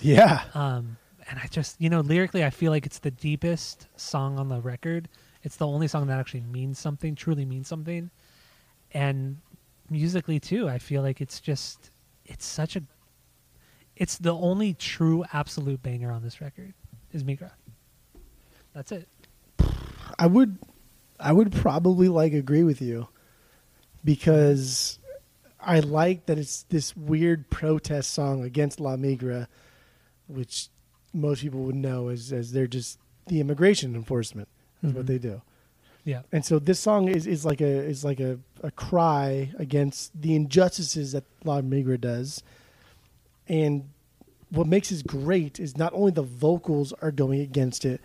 Yeah. Um, and I just, you know, lyrically, I feel like it's the deepest song on the record. It's the only song that actually means something, truly means something. And musically, too, I feel like it's just, it's such a, it's the only true absolute banger on this record is Migra. That's it. I would, I would probably like agree with you, because I like that it's this weird protest song against La Migra, which most people would know as as they're just the immigration enforcement is what Mhm. they do. Yeah. And so this song is, is like a is like a, a cry against the injustices that La Migra does. And what makes it great is not only the vocals are going against it,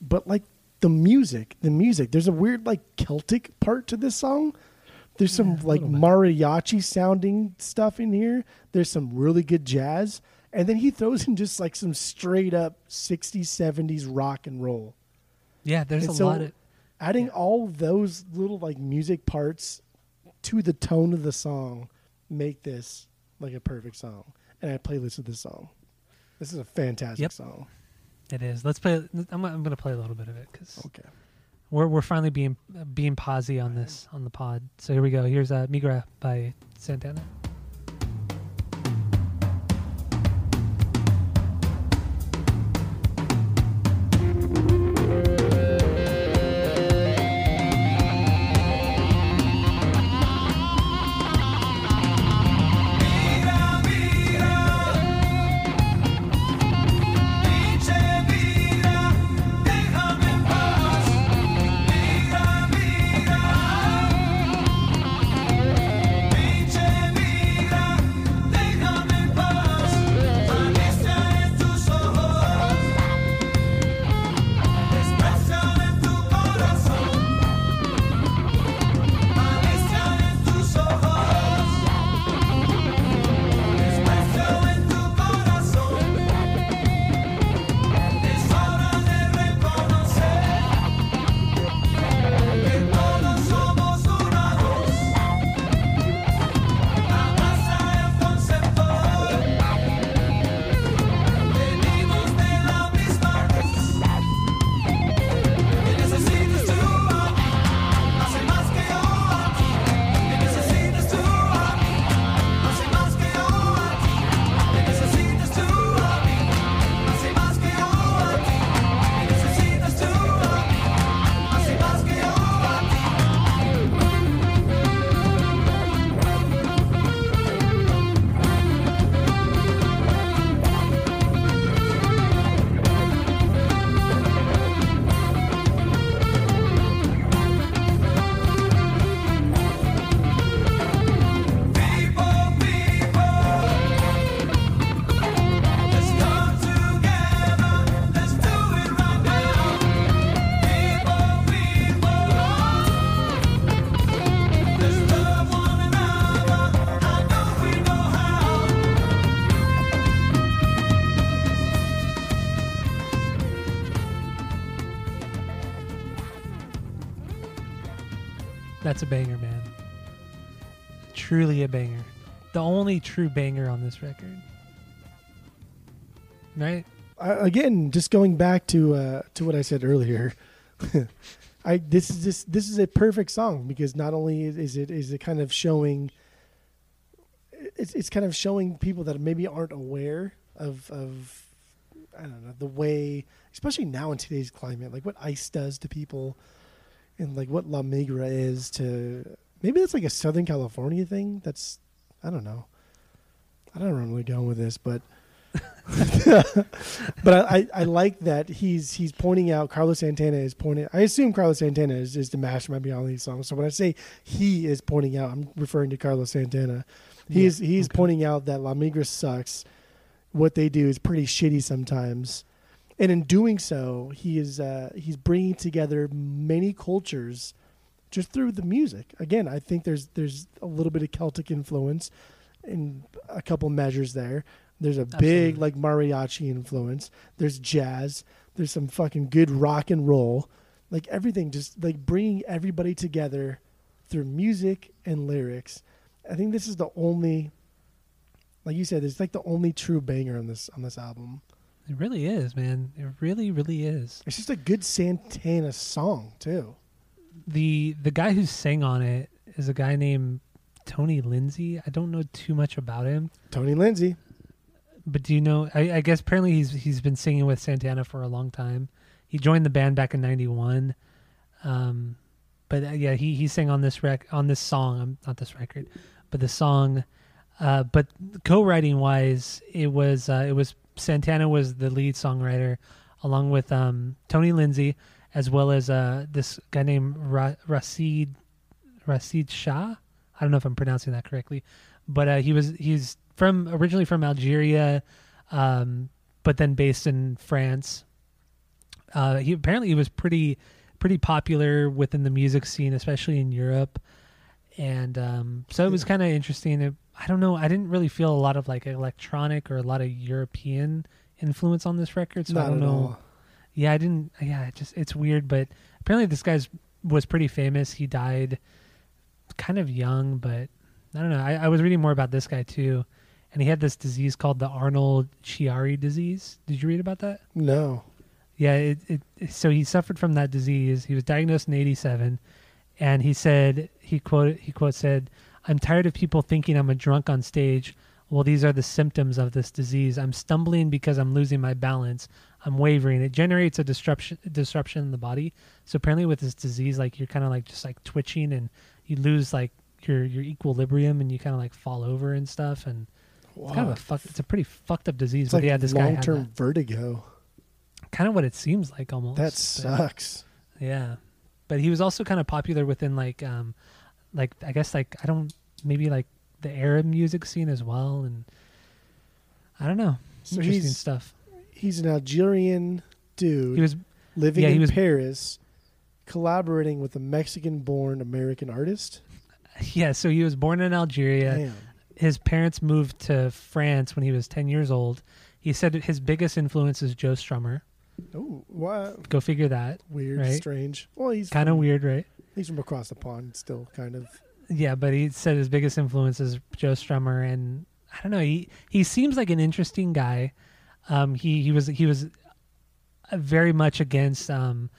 but like the music. The music. There's a weird like Celtic part to this song. There's some like mariachi sounding stuff in here. There's some really good jazz. And then he throws in just like some straight up 60s, 70s rock and roll. Yeah, there's And a so lot of, adding all those little like music parts to the tone of the song make this like a perfect song. And I playlist of this song. This is a fantastic Yep. song. it is. Let's play, I'm, I'm going to play a little bit of it because Okay. We're we're finally being being posy on this on the pod. So here we go. Here's uh, Migra by Santana. A banger. The only true banger on this record. Right? again, just going back to uh, to what I said earlier, I this is just this is a perfect song because not only is it is it kind of showing, it's it's kind of showing people that maybe aren't aware of of I don't know the way, especially now in today's climate, like what ice does to people, and like what La Migra is to maybe that's like a Southern California thing. That's I don't know. I don't know where I'm really going with this, but but I, I, I like that he's he's pointing out Carlos Santana is pointing. I assume Carlos Santana is, is the mastermind behind these songs. So when I say he is pointing out, I'm referring to Carlos Santana. He's he's pointing out that La Migra sucks. What they do is pretty shitty sometimes, and in doing so, he is uh, he's bringing together many cultures just through the music. Again, I think there's there's a little bit of Celtic influence in a couple measures there. There's a big like mariachi influence. There's jazz. There's some fucking good rock and roll. Like everything, just like bringing everybody together through music and lyrics. I think this is the only, like you said, it's like the only true banger on this on this album. It really is, man. It really, really is. It's just a good Santana song too. The the guy who sang on it is a guy named Tony Lindsay. I don't know too much about him, Tony Lindsay. but do you know? I, I guess apparently he's he's been singing with Santana for a long time. He joined the band back in '91, um, but uh, yeah, he he sang on this rec on this song. Um, not this record, but the song. Uh, but co-writing wise, it was uh, it was Santana was the lead songwriter, along with um, Tony Lindsay, as well as uh, this guy named Ra- Rasid Rasid Shah. I don't know if I'm pronouncing that correctly, but uh, he was he's from originally from Algeria, um, but then based in France. Uh, he apparently he was pretty pretty popular within the music scene, especially in Europe, and um, so it was kind of interesting. It, I don't know. I didn't really feel a lot of like electronic or a lot of European influence on this record, so I don't know. all. Yeah, I didn't. Yeah, it just it's weird, but apparently this guy's was pretty famous. He died kind of young, but I don't know. I, I was reading more about this guy too, and he had this disease called the Arnold Chiari disease. Did you read about that? No. Yeah, it, it, so he suffered from that disease. He was diagnosed in '87, and he said he quote he quote said, "I'm tired of people thinking I'm a drunk on stage. Well, these are the symptoms of this disease. I'm stumbling because I'm losing my balance. I'm wavering. It generates a disruption disruption in the body. So apparently, with this disease, like you're kind of like just like twitching, and you lose like your your equilibrium, and you kind of like fall over and stuff. And it's kind of a fuck. It's a pretty fucked up disease. It's but like yeah, this guy long term vertigo. kind of what it seems like almost. That but- sucks. yeah, but he was also kind of popular within like, um, like I guess like I don't maybe like the Arab music scene as well, and I don't know, So interesting stuff. He's an Algerian dude He was living yeah, in was- Paris, collaborating with a Mexican-born American artist. yeah, so he was born in Algeria. Damn. His parents moved to France when he was ten years old. He said his biggest influence is Joe Strummer. Oh, what? Go figure that. Weird, right? strange. Well, he's Kind of weird, right? He's from across the pond, still kind of. Yeah, but he said his biggest influence is Joe Strummer, and I don't know. He he seems like an interesting guy. Um, he he was he was very much against um,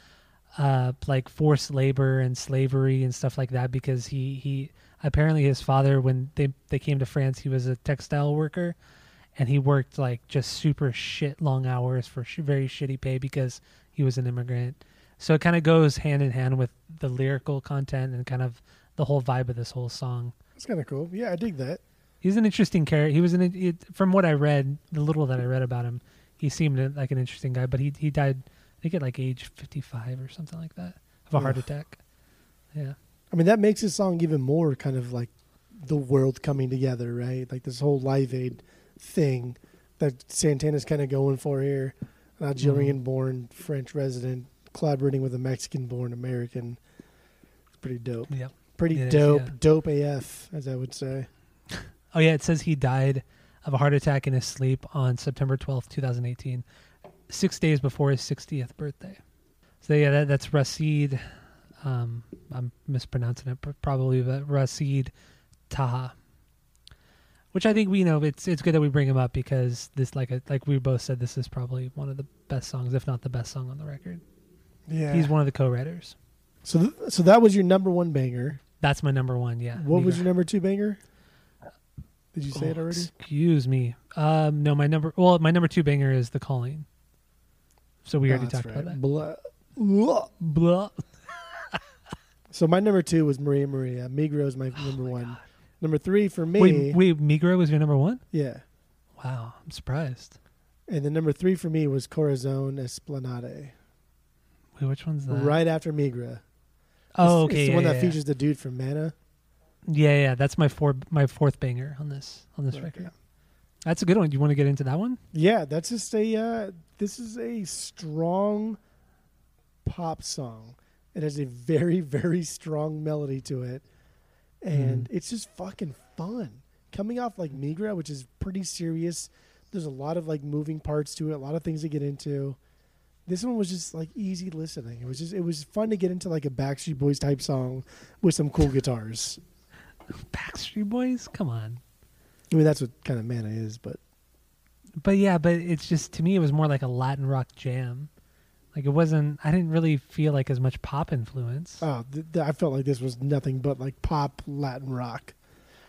uh, like forced labor and slavery and stuff like that because he he apparently his father when they they came to France he was a textile worker, and he worked like just super shit long hours for sh- very shitty pay because he was an immigrant. So it kind of goes hand in hand with the lyrical content and kind of the whole vibe of this whole song. That's kind of cool. Yeah, I dig that. He's an interesting character. He was an it, from what I read, the little that I read about him, he seemed like an interesting guy. But he he died, I think at like age fifty five or something like that of a heart attack. Yeah, I mean, that makes his song even more kind of like the world coming together, right? Like this whole Live Aid thing that Santana's kind of going for here. An Algerian mm-hmm. born French resident collaborating with a Mexican born American. It's pretty dope. Yeah, Pretty It is, dope. yeah. Dope AF, as I would say. Oh yeah, it says he died of a heart attack in his sleep on September twelfth, two thousand eighteen, six days before his sixtieth birthday. So yeah, that, that's Rasid. Um, I'm mispronouncing it probably, but Rasid Taha. Which I think we you know it's it's good that we bring him up because this like like we both said this is probably one of the best songs, if not the best song on the record. Yeah. He's one of the co-writers. so, th- so that was your number one banger. That's my number one. Yeah. What was your number two banger? Did you say it Oh, already? Excuse me. Um, no, my number. Well, my number two banger is "The Calling." So we Oh, already talked right. about that. Blah. Blah. Blah. So my number two was Maria Maria. Migros is my number one. Number three for me. Wait, wait, Migro was your number one? Yeah. Wow, I'm surprised. And then number three for me was Corazon Esplanade. Wait, which one's that? Right after Migra. Oh, It's- okay. It's the yeah, one yeah, that yeah. features the dude from Mana. Yeah, yeah, that's my four, my fourth banger on this on this Okay. record. That's a good one. Do you want to get into that one? Yeah, that's just a. Uh, this is a strong pop song. It has a very, very strong melody to it, and Mm-hmm. it's just fucking fun. Coming off like Migra, which is pretty serious. There's a lot of like moving parts to it, a lot of things to get into. This one was just like easy listening. It was just it was fun to get into like a Backstreet Boys type song with some cool guitars. Backstreet Boys. Come on. I mean, that's what kind of Mana is, but But yeah, but it's just to me, it was more like a Latin rock jam. Like it wasn't. I didn't really feel like as much pop influence. oh, th- th- I felt like this was nothing but like pop Latin rock.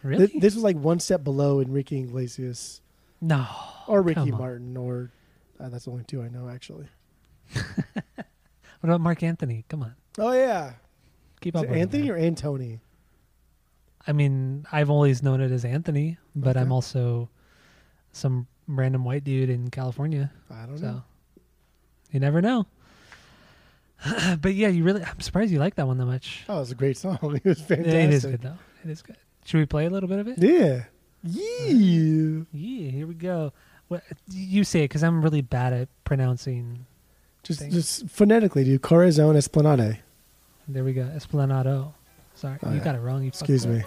really? Th- this was like one step below Enrique Iglesias no. or Ricky come on. Martin, or uh, that's the only two I know actually. What about Marc Anthony? Come on, Oh yeah, keep Is up. it with Anthony or Antony? I mean, I've always known it as Anthony, but Okay. I'm also some random white dude in California. I don't So know. you never know. but yeah, you really. I'm surprised you like that one that much. Oh, it's a great song. It was fantastic. It is good though. It is good. Should we play a little bit of it? Yeah, yeah. Yeah, here we go. What you say? It because I'm really bad at pronouncing. Just Thing. just phonetically, do Corazon Esplanade. There we go. Esplanado. Sorry, Oh, you yeah. got it wrong. You Excuse me. Esa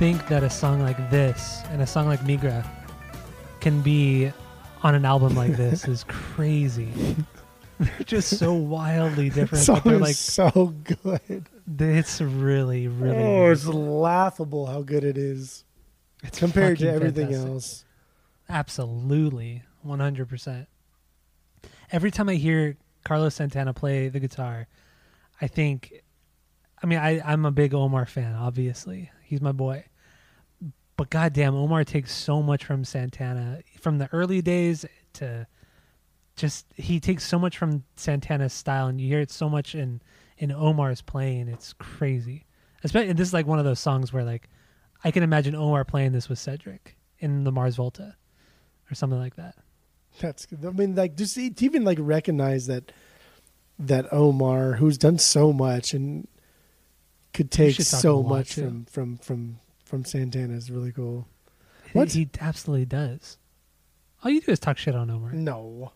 think that a song like this and a song like Migra can be on an album like this is crazy. They're just so wildly different. song but they're like so good. it's really, really oh, it's laughable how good it is It's compared to everything fantastic. else. Absolutely, one hundred percent. Every time I hear Carlos Santana play the guitar, I think, I mean, I, I'm a big Omar fan. Obviously, he's my boy. But goddamn, Omar takes so much from Santana, from the early days to just he takes so much from Santana's style, and you hear it so much in in Omar's playing. It's crazy. Especially, this is like one of those songs where like I can imagine Omar playing this with Cedric in the Mars Volta or something like that. That's good. I mean, like just to even like recognize that that Omar, who's done so much and could take so much from from from from Santana is really cool. What? He, absolutely does. All you do is talk shit on Omar. No,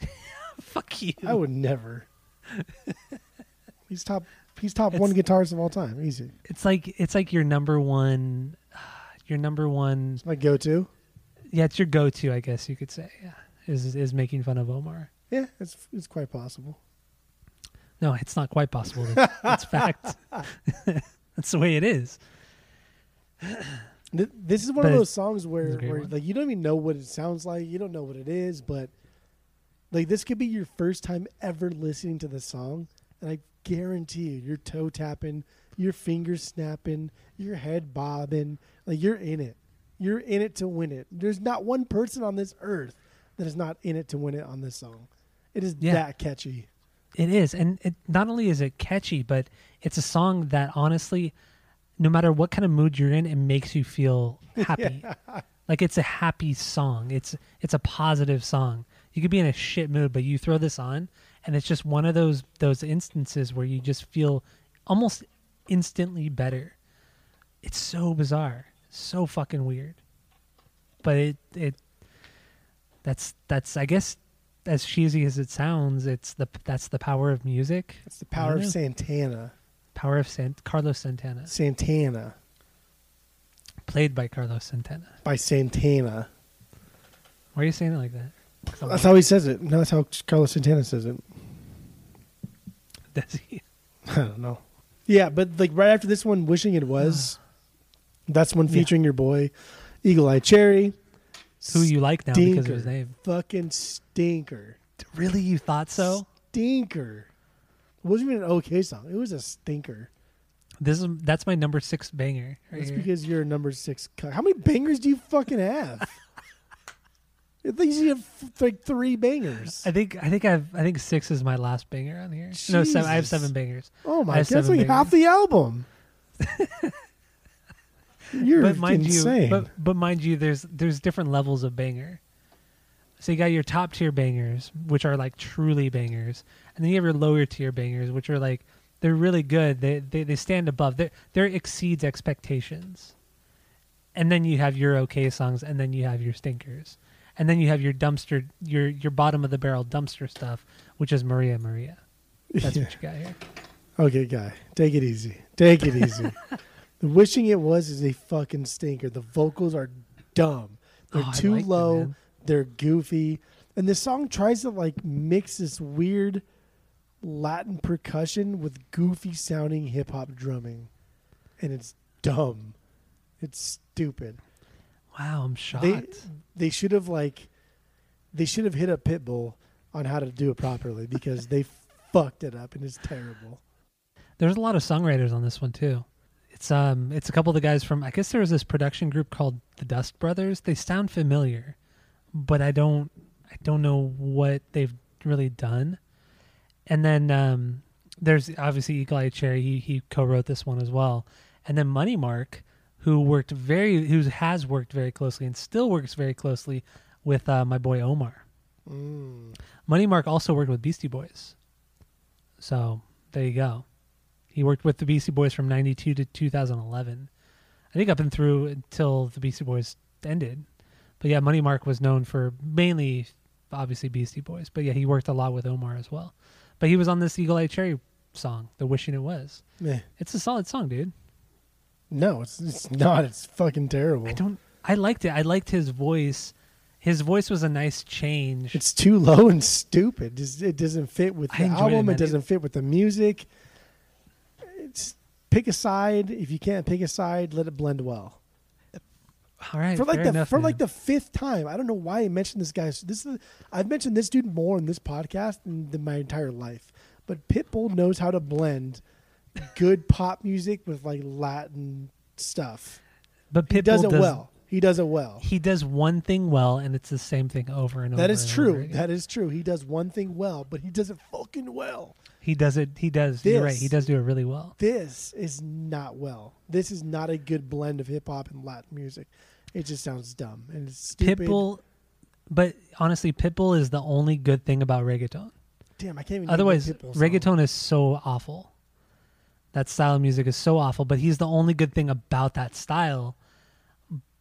Fuck you. I would never. he's top. He's top one guitarist of all time. Easy. It's like it's like your number one, your number one. It's my go-to. Yeah, it's your go-to, I guess you could say. Yeah, is is making fun of Omar. Yeah, it's it's quite possible. No, it's not quite possible. It's, it's fact. That's the way it is. Th- This is one But of those songs where, it's a great where one. like you don't even know what it sounds like. You don't know what it is, but like this could be your first time ever listening to the song, and I guarantee you, you're toe tapping, your fingers snapping, your head bobbing, like you're in it. You're in it to win it. There's not one person on this earth that is not in it to win it on this song. It is Yeah. that catchy. It is, and it not only is it catchy, but it's a song that honestly, no matter what kind of mood you're in, it makes you feel happy. Like it's a happy song. It's it's a positive song. You could be in a shit mood, but you throw this on, and it's just one of those those instances where you just feel almost instantly better. It's so bizarre, so fucking weird, but it it that's that's I guess as cheesy as it sounds, it's the that's the power of music. It's the power of. Santana. Power of Carlos Santana, Santana played by Carlos Santana. by Santana. Why are you saying it like that? 'Cause I'm That's how he says it. No, that's how Carlos Santana says it. like, does he? I don't know. Yeah, but like right after this one, wishing it was. that's one Yeah. featuring your boy, Eagle Eye Cherry. Who you like now because of Stinker. his name? Fucking stinker. Really, you thought so? Stinker. It wasn't even an okay song. It was a stinker. This is that's my number six banger. Right That's here. because you're a number six. How many bangers do you fucking have? At least you have like three bangers. I think I think I've I think six is my last banger on here. No, seven. I have seven bangers. Oh my god, that's like half the album. You're but mind insane. you, but but mind you, there's there's different levels of banger. So you got your top tier bangers, which are like truly bangers, and then you have your lower tier bangers, which are like they're really good. They they, they stand above. They they exceeds expectations. And then you have your okay songs, and then you have your stinkers, and then you have your dumpster, your your bottom of the barrel dumpster stuff, which is Maria Maria. That's what you got here. Okay, guy, take it easy. Take it easy. the wishing it was is a fucking stinker. The vocals are dumb. They're Oh, too like low. man. They're goofy, and this song tries to like mix this weird Latin percussion with goofy sounding hip hop drumming, and it's dumb. It's stupid. Wow, I'm shocked. They they should have like they should have hit up Pitbull on how to do it properly because they fucked it up and it's terrible. There's a lot of songwriters on this one too. It's um it's a couple of the guys from I guess there was this production group called the Dust Brothers. They sound familiar, but I don't I don't know what they've really done. And then um there's obviously Eagle Eye Cherry, he he co-wrote this one as well. And then Money Mark, who worked very who has worked very closely and still works very closely with uh, my boy Omar. Money Mark also worked with Beastie Boys. So there you go. He worked with the Beastie Boys from 92 to 2011. I think up and through until the Beastie Boys ended. But yeah, Money Mark was known for mainly, obviously, Beastie Boys. But yeah, he worked a lot with Omar as well. But he was on this Eagle Eye Cherry song, The Wishing It Was. Meh. It's a solid song, dude. No, it's it's not. It's fucking terrible. I don't. I liked it. I liked his voice. His voice was a nice change. It's too low and stupid. It doesn't fit with the enjoyed it, album. It doesn't fit with the music. It's pick a side. If you can't pick a side, let it blend well. All right, for like the enough, for man. like the fifth time. I don't know why I mentioned this guy. This is I've mentioned this dude more in this podcast than, than my entire life. But Pitbull knows how to blend good pop music with like Latin stuff. But he does it does- well. He does it well. He does one thing well, and it's the same thing over and over. That is true. That is true. He does one thing well, but he does it fucking well. He does it. He does. You're right. He does do it really well. This is not well. This is not a good blend of hip hop and Latin music. It just sounds dumb and it's stupid. Pitbull, but honestly, Pitbull is the only good thing about reggaeton. Damn, I can't even. Otherwise, Pitbull reggaeton is so awful. That style of music is so awful, but he's the only good thing about that style.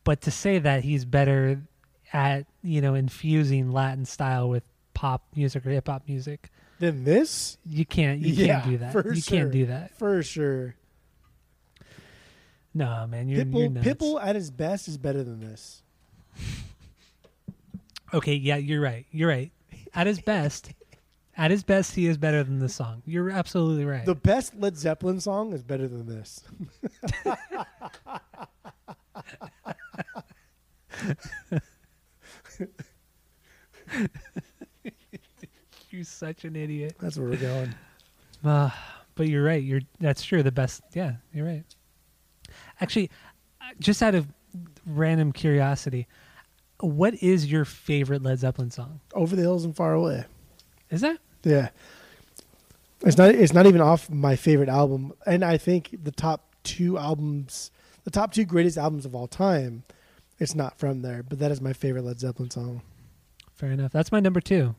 But to say that he's better at you know infusing Latin style with pop music or hip hop music, Then this, you can't. You yeah, can't do that. You sure. can't do that. for sure. No, man, you're, you're nuts. Pitbull at his best is better than this. Okay, yeah, you're right. You're right. At his best, at his best, he is better than this song. You're absolutely right. The best Led Zeppelin song is better than this. you're such an idiot. That's where we're going. Uh, but you're right. You're that's true. The best. Yeah, you're right. Actually, just out of random curiosity, what is your favorite Led Zeppelin song? Over the hills and far away. Is that? Yeah. It's not. It's not even off my favorite album, and I think the top two albums, the top two greatest albums of all time, it's not from there. But that is my favorite Led Zeppelin song. Fair enough. That's my number two.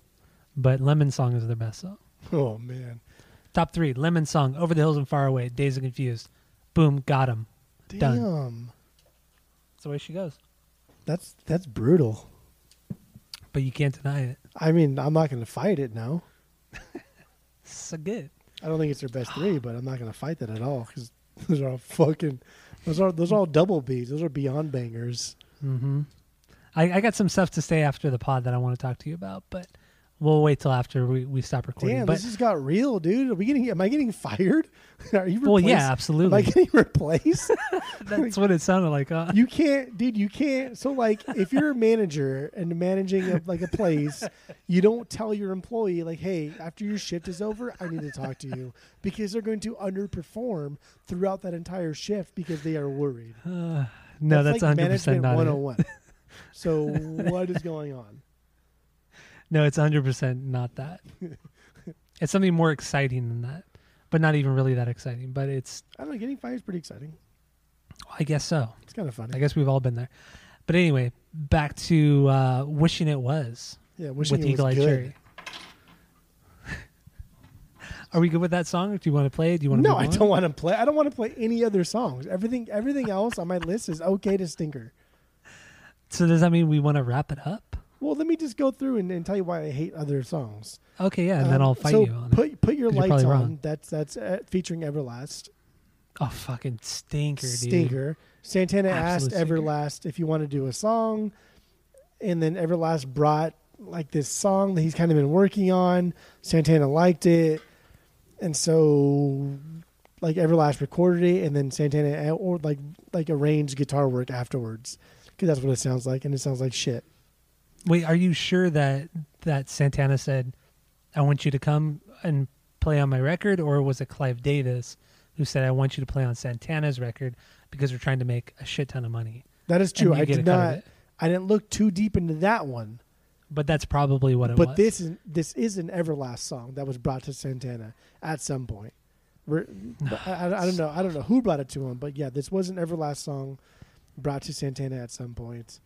But Lemon Song is their best song. Oh man, Top three: Lemon Song, Over the Hills and Far Away, Dazed and Confused. Boom, got him. Damn, Done. That's the way she goes. that's that's brutal. But you can't deny it. I mean, I'm not going to fight it now. So good. I don't think it's their best three, but I'm not going to fight that at all because those are all fucking. Those are those are all double B's. Those are beyond bangers. Mm-hmm. I, I got some stuff to say after the pod that I want to talk to you about, but we'll wait till after we, we stop recording. Damn, but this has got real, dude. Are we getting? Am I getting fired? Are you? Replaced? well, yeah, absolutely. Am I getting replaced? That's what it sounded like. Huh? you can't, dude. You can't. So, like, if you're a manager and managing a, like a place, you don't tell your employee like, "Hey, after your shift is over, I need to talk to you," because they're going to underperform throughout that entire shift because they are worried. no, that's like 100 percent management not it. 101. so, what is going on? No, it's 100 percent not that. it's something more exciting than that, but not even really that exciting. But it's, I don't know. Getting fired is pretty exciting. I guess so. It's kind of funny. I guess we've all been there. But anyway, back to uh, wishing it was Yeah, wishing with it was Eagle Eye good. Cherry. Are we good with that song? Do you want to play it? Do you want to? No, I don't want to play. I don't want to play any other songs. Everything, everything else on my list is okay to stinker. So does that mean we want to wrap it up? Well, let me just go through and, and tell you why I hate other songs. Okay, yeah, and then Um, I'll fight so you on it. put put your lights on. wrong. That's that's uh, featuring Everlast. Oh, fucking stinker, dude. Stinker. Santana Absolute asked stinker. Everlast if you want to do a song, and then Everlast brought like this song that he's kind of been working on. Santana liked it, and so like Everlast recorded it, and then Santana or like like arranged guitar work afterwards because that's what it sounds like, and it sounds like shit. Wait, are you sure that that Santana said, "I want you to come and play on my record," or was it Clive Davis who said, "I want you to play on Santana's record because we're trying to make a shit ton of money"? That is true. I did a cut of not. I didn't look too deep into that one. But that's probably what it but was. But this is this is an Everlast song that was brought to Santana at some point. I, I- I don't know. I don't know who brought it to him, but yeah, this was an Everlast song brought to Santana at some point.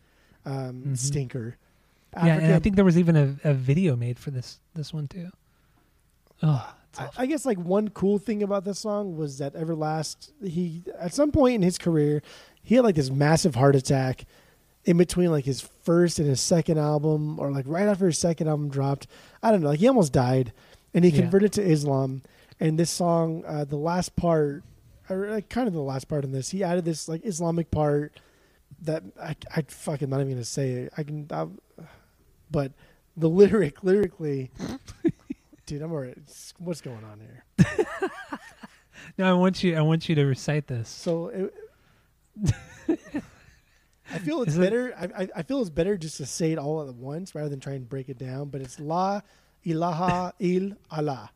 Um, Mhm. Stinker. Yeah, and I think there was even a, a video made for this this one too. Oh, I. I guess like one cool thing about this song was that Everlast he at some point in his career he had like this massive heart attack in between like his first and his second album or like right after his second album dropped. I don't know, like he almost died and he Yeah. converted to Islam and this song uh, the last part or like, kind of the last part in this. He added this like Islamic part that I I fucking not even gonna say it. I can, i but the lyric lyrically, dude, I'm alright. What's going on here? No, I want you. I want you to recite this. So it, I feel it's Is better. I, I I feel it's better just to say it all at once rather than try and break it down. But it's La ilaha il Allah,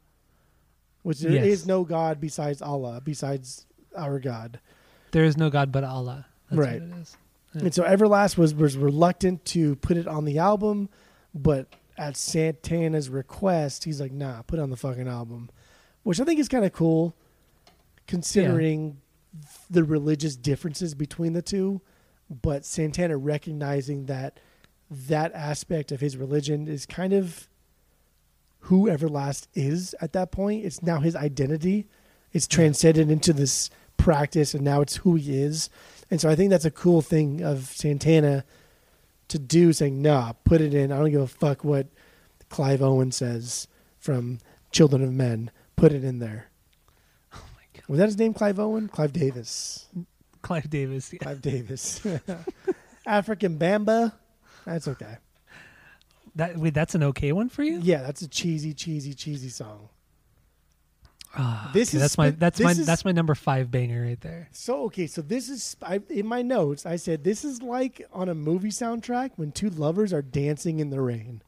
which there is Yes. no God besides Allah, besides our God. There is no God but Allah. That's Right. what it is. Yeah. And so Everlast was was reluctant to put it on the album, but at Santana's request, he's like, "Nah, put on the fucking album," which I think is kind of cool, considering the religious differences between the two. But Santana recognizing that that aspect of his religion is kind of who Everlast is at that point. It's now his identity. It's transcended into this practice, and now it's who he is. And so I think that's a cool thing of Santana to do, saying, "Nah, put it in. I don't give a fuck what Clive Owen says from Children of Men. Put it in there." Oh my God. Was that his name, Clive Owen? Clive Davis. Clive Davis. Yeah. Clive Davis. African Bamba. That's okay. That wait, that's an okay one for you? Yeah, that's a cheesy, cheesy, cheesy song. Ah, This okay, is that's my that's my is- that's my number five banger right there. So okay, so this is I, in my notes. I said this is like on a movie soundtrack when two lovers are dancing in the rain.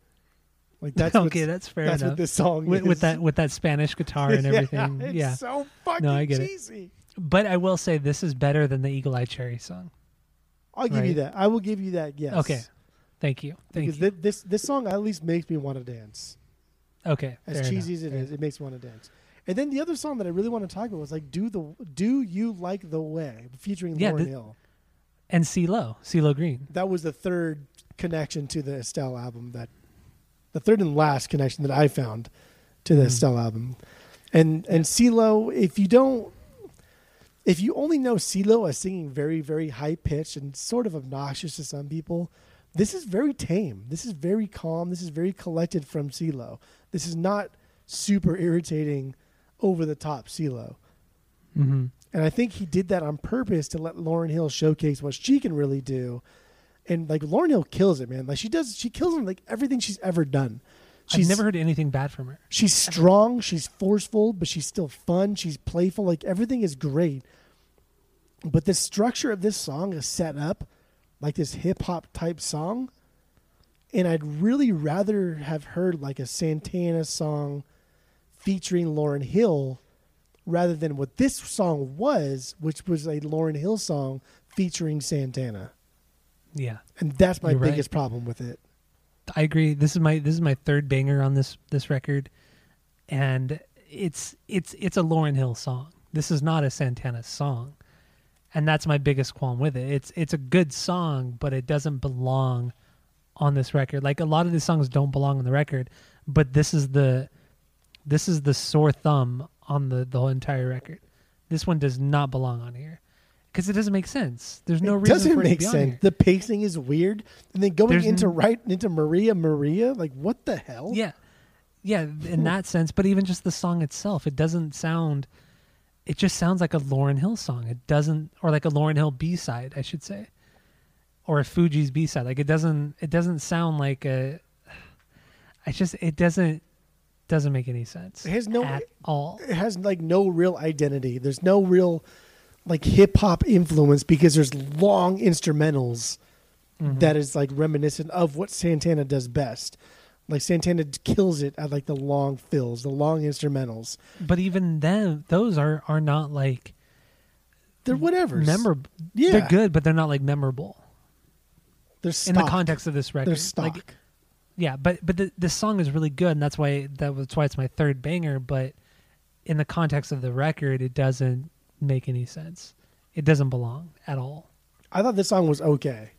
Like that's okay, that's fair that's enough. what this song with, is. with that with that Spanish guitar and everything. yeah, yeah, it's so fucking I get it. cheesy. but I will say this is better than the Eagle Eye Cherry song. I'll give you that. I will give you that. Yes. Okay, thank you, thank because you. thi- this this song at least makes me want to dance. okay, As cheesy enough, as it fair is, it makes me want to dance. And then the other song that I really want to talk about was like "Do the Do You Like the Way" featuring Yeah, Lauryn Hill. and CeeLo, CeeLo Green. That was the third connection to the Estelle album that the third and last connection that I found to the Mm. Estelle album. And and CeeLo, if you don't if you only know CeeLo as singing very, very high pitched and sort of obnoxious to some people, this is very tame. This is very calm. This is very collected from CeeLo. This is not super irritating, over the top CeeLo. Mm-hmm. And I think he did that on purpose to let Lauryn Hill showcase what she can really do. And like Lauryn Hill kills it, man. Like she does, she kills him like everything she's ever done. I've She's never heard anything bad from her. she's strong, she's forceful, but she's still fun. She's playful. Like everything is great. But the structure of this song is set up like this hip hop type song. And I'd really rather have heard like a Santana song featuring Lauryn Hill rather than what this song was, which was a Lauryn Hill song featuring Santana. Yeah, And that's my You're right. biggest problem with it. I agree. This is my this is my third banger on this this record, and it's it's it's a Lauryn Hill song. This is not a Santana song, and that's my biggest qualm with it. It's it's a good song, but it doesn't belong on this record. Like a lot of these songs don't belong on the record, but this is the this is the sore thumb on the the whole entire record. This one does not belong on here because it doesn't make sense. There's no it reason doesn't for it to make be sense. The pacing is weird, and then going There's into n- right into Maria Maria, like what the hell? Yeah. Yeah, in that sense, but even just the song itself, it doesn't sound it just sounds like a Lauryn Hill song. It doesn't or like a Lauryn Hill B-side, I should say. Or a Fugees' B-side. Like it doesn't it doesn't sound like a I just it doesn't doesn't make any sense. It has no- at all. it has like no real identity. There's no real like hip hop influence because there's long instrumentals Mm-hmm. that is like reminiscent of what Santana does best. Like Santana kills it at like the long fills, the long instrumentals. But even then those are are not like They're whatever. memorable. Yeah. They're good, but they're not like memorable They're in the context of this record. They're stock. Like Yeah, but but the the song is really good, and that's why that was why it's my third banger. But in the context of the record, it doesn't make any sense. It doesn't belong at all. I thought this song was okay.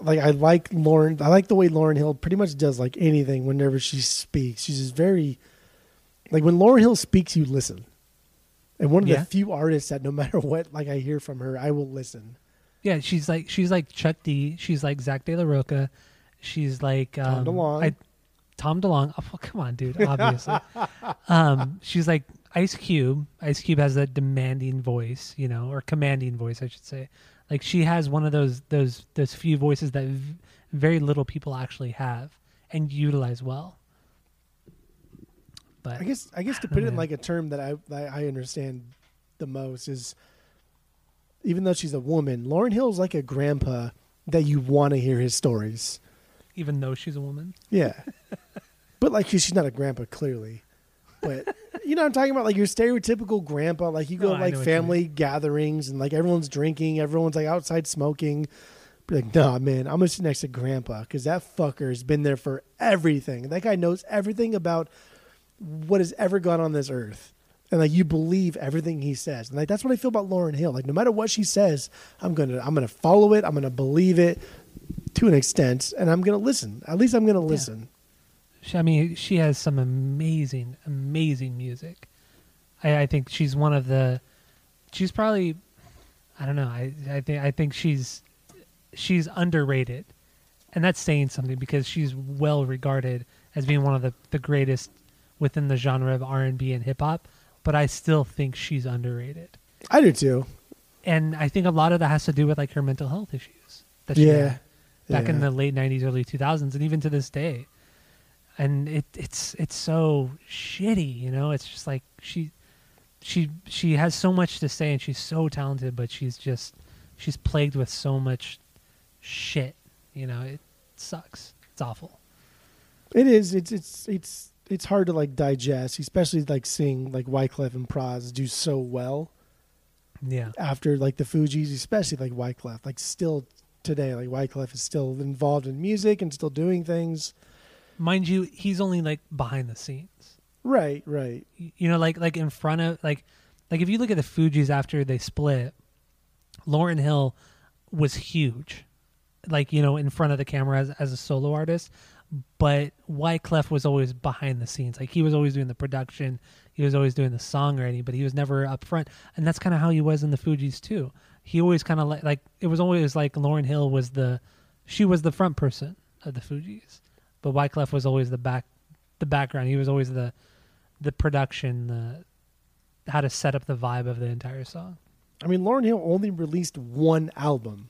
Like I like Lauryn. I like the way Lauryn Hill pretty much does like anything whenever she speaks. She's just very like when Lauryn Hill speaks, you listen. And one of Yeah. the few artists that no matter what, like I hear from her, I will listen. Yeah, she's like she's like Chuck D. She's like Zack de la Rocha. She's like um, Tom DeLonge. I, Tom DeLonge. Oh, come on, dude. Obviously, um, she's like Ice Cube. Ice Cube has that demanding voice, you know, or commanding voice, I should say. Like she has one of those those those few voices that v- very little people actually have and utilize well. But I guess I guess to don't put it in know. like a term that I that I understand the most is even though she's a woman, Lauryn Hill's like a grandpa that you want to hear his stories. Even though she's a woman, Yeah. but like she's not a grandpa clearly. But you know what I'm talking about like your stereotypical grandpa like you go No, to like know what you family gatherings and like everyone's drinking, everyone's like outside smoking. Be like, "Nah, man, I'm to sit next to grandpa cuz that fucker has been there for everything. That guy knows everything about what has ever gone on this earth." And like you believe everything he says. And like that's what I feel about Lauryn Hill. Like no matter what she says, I'm going to I'm going to follow it. I'm going to believe it to an extent and I'm going to listen. At least I'm going to listen. she, I mean, she has some amazing, amazing music. I, I think she's one of the. She's probably, I don't know. I I think I think she's she's underrated, and that's saying something because she's well regarded as being one of the the greatest within the genre of R and B and hip hop. But I still think she's underrated, I do too. and I think a lot of that has to do with like her mental health issues that she Yeah. had back in the late '90s, early 2000s, and even to this day. And it it's it's so shitty, you know. It's just like she she she has so much to say, and she's so talented, but she's just she's plagued with so much shit. You know, it sucks. It's awful. It is. It's it's it's it's hard to like digest, especially like seeing like Wyclef and Pras do so well Yeah, after like the Fugees, especially like Wyclef. Like still today, like Wyclef is still involved in music and still doing things. mind you, he's only like behind the scenes. Right, right. You know, like like in front of like like if you look at the Fugees after they split, Lauryn Hill was huge, like you know, in front of the camera as as a solo artist. But Wyclef was always behind the scenes. Like he was always doing the production, he was always doing the songwriting, but he was never up front. And that's kind of how he was in the Fugees too. He always kind of like like it was always like Lauryn Hill was the she was the front person of the Fugees, but Wyclef was always the back the background. He was always the the production, the how to set up the vibe of the entire song. I mean, Lauryn Hill only released one album.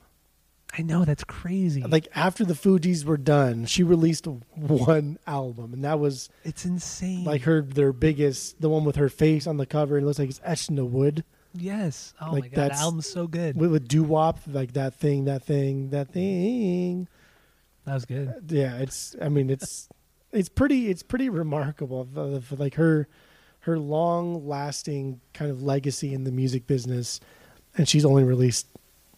I know that's crazy. Like after the Fugees were done, she released one album, and that was it's insane. like her their biggest, the one with her face on the cover. It looks like it's etched in the wood. Yes. Oh like my god, the that's- album's so good. with, with doo wop, like that thing, that thing, that thing. that was good. Yeah, it's. I mean, it's it's pretty it's pretty remarkable for like her her long lasting kind of legacy in the music business, and she's only released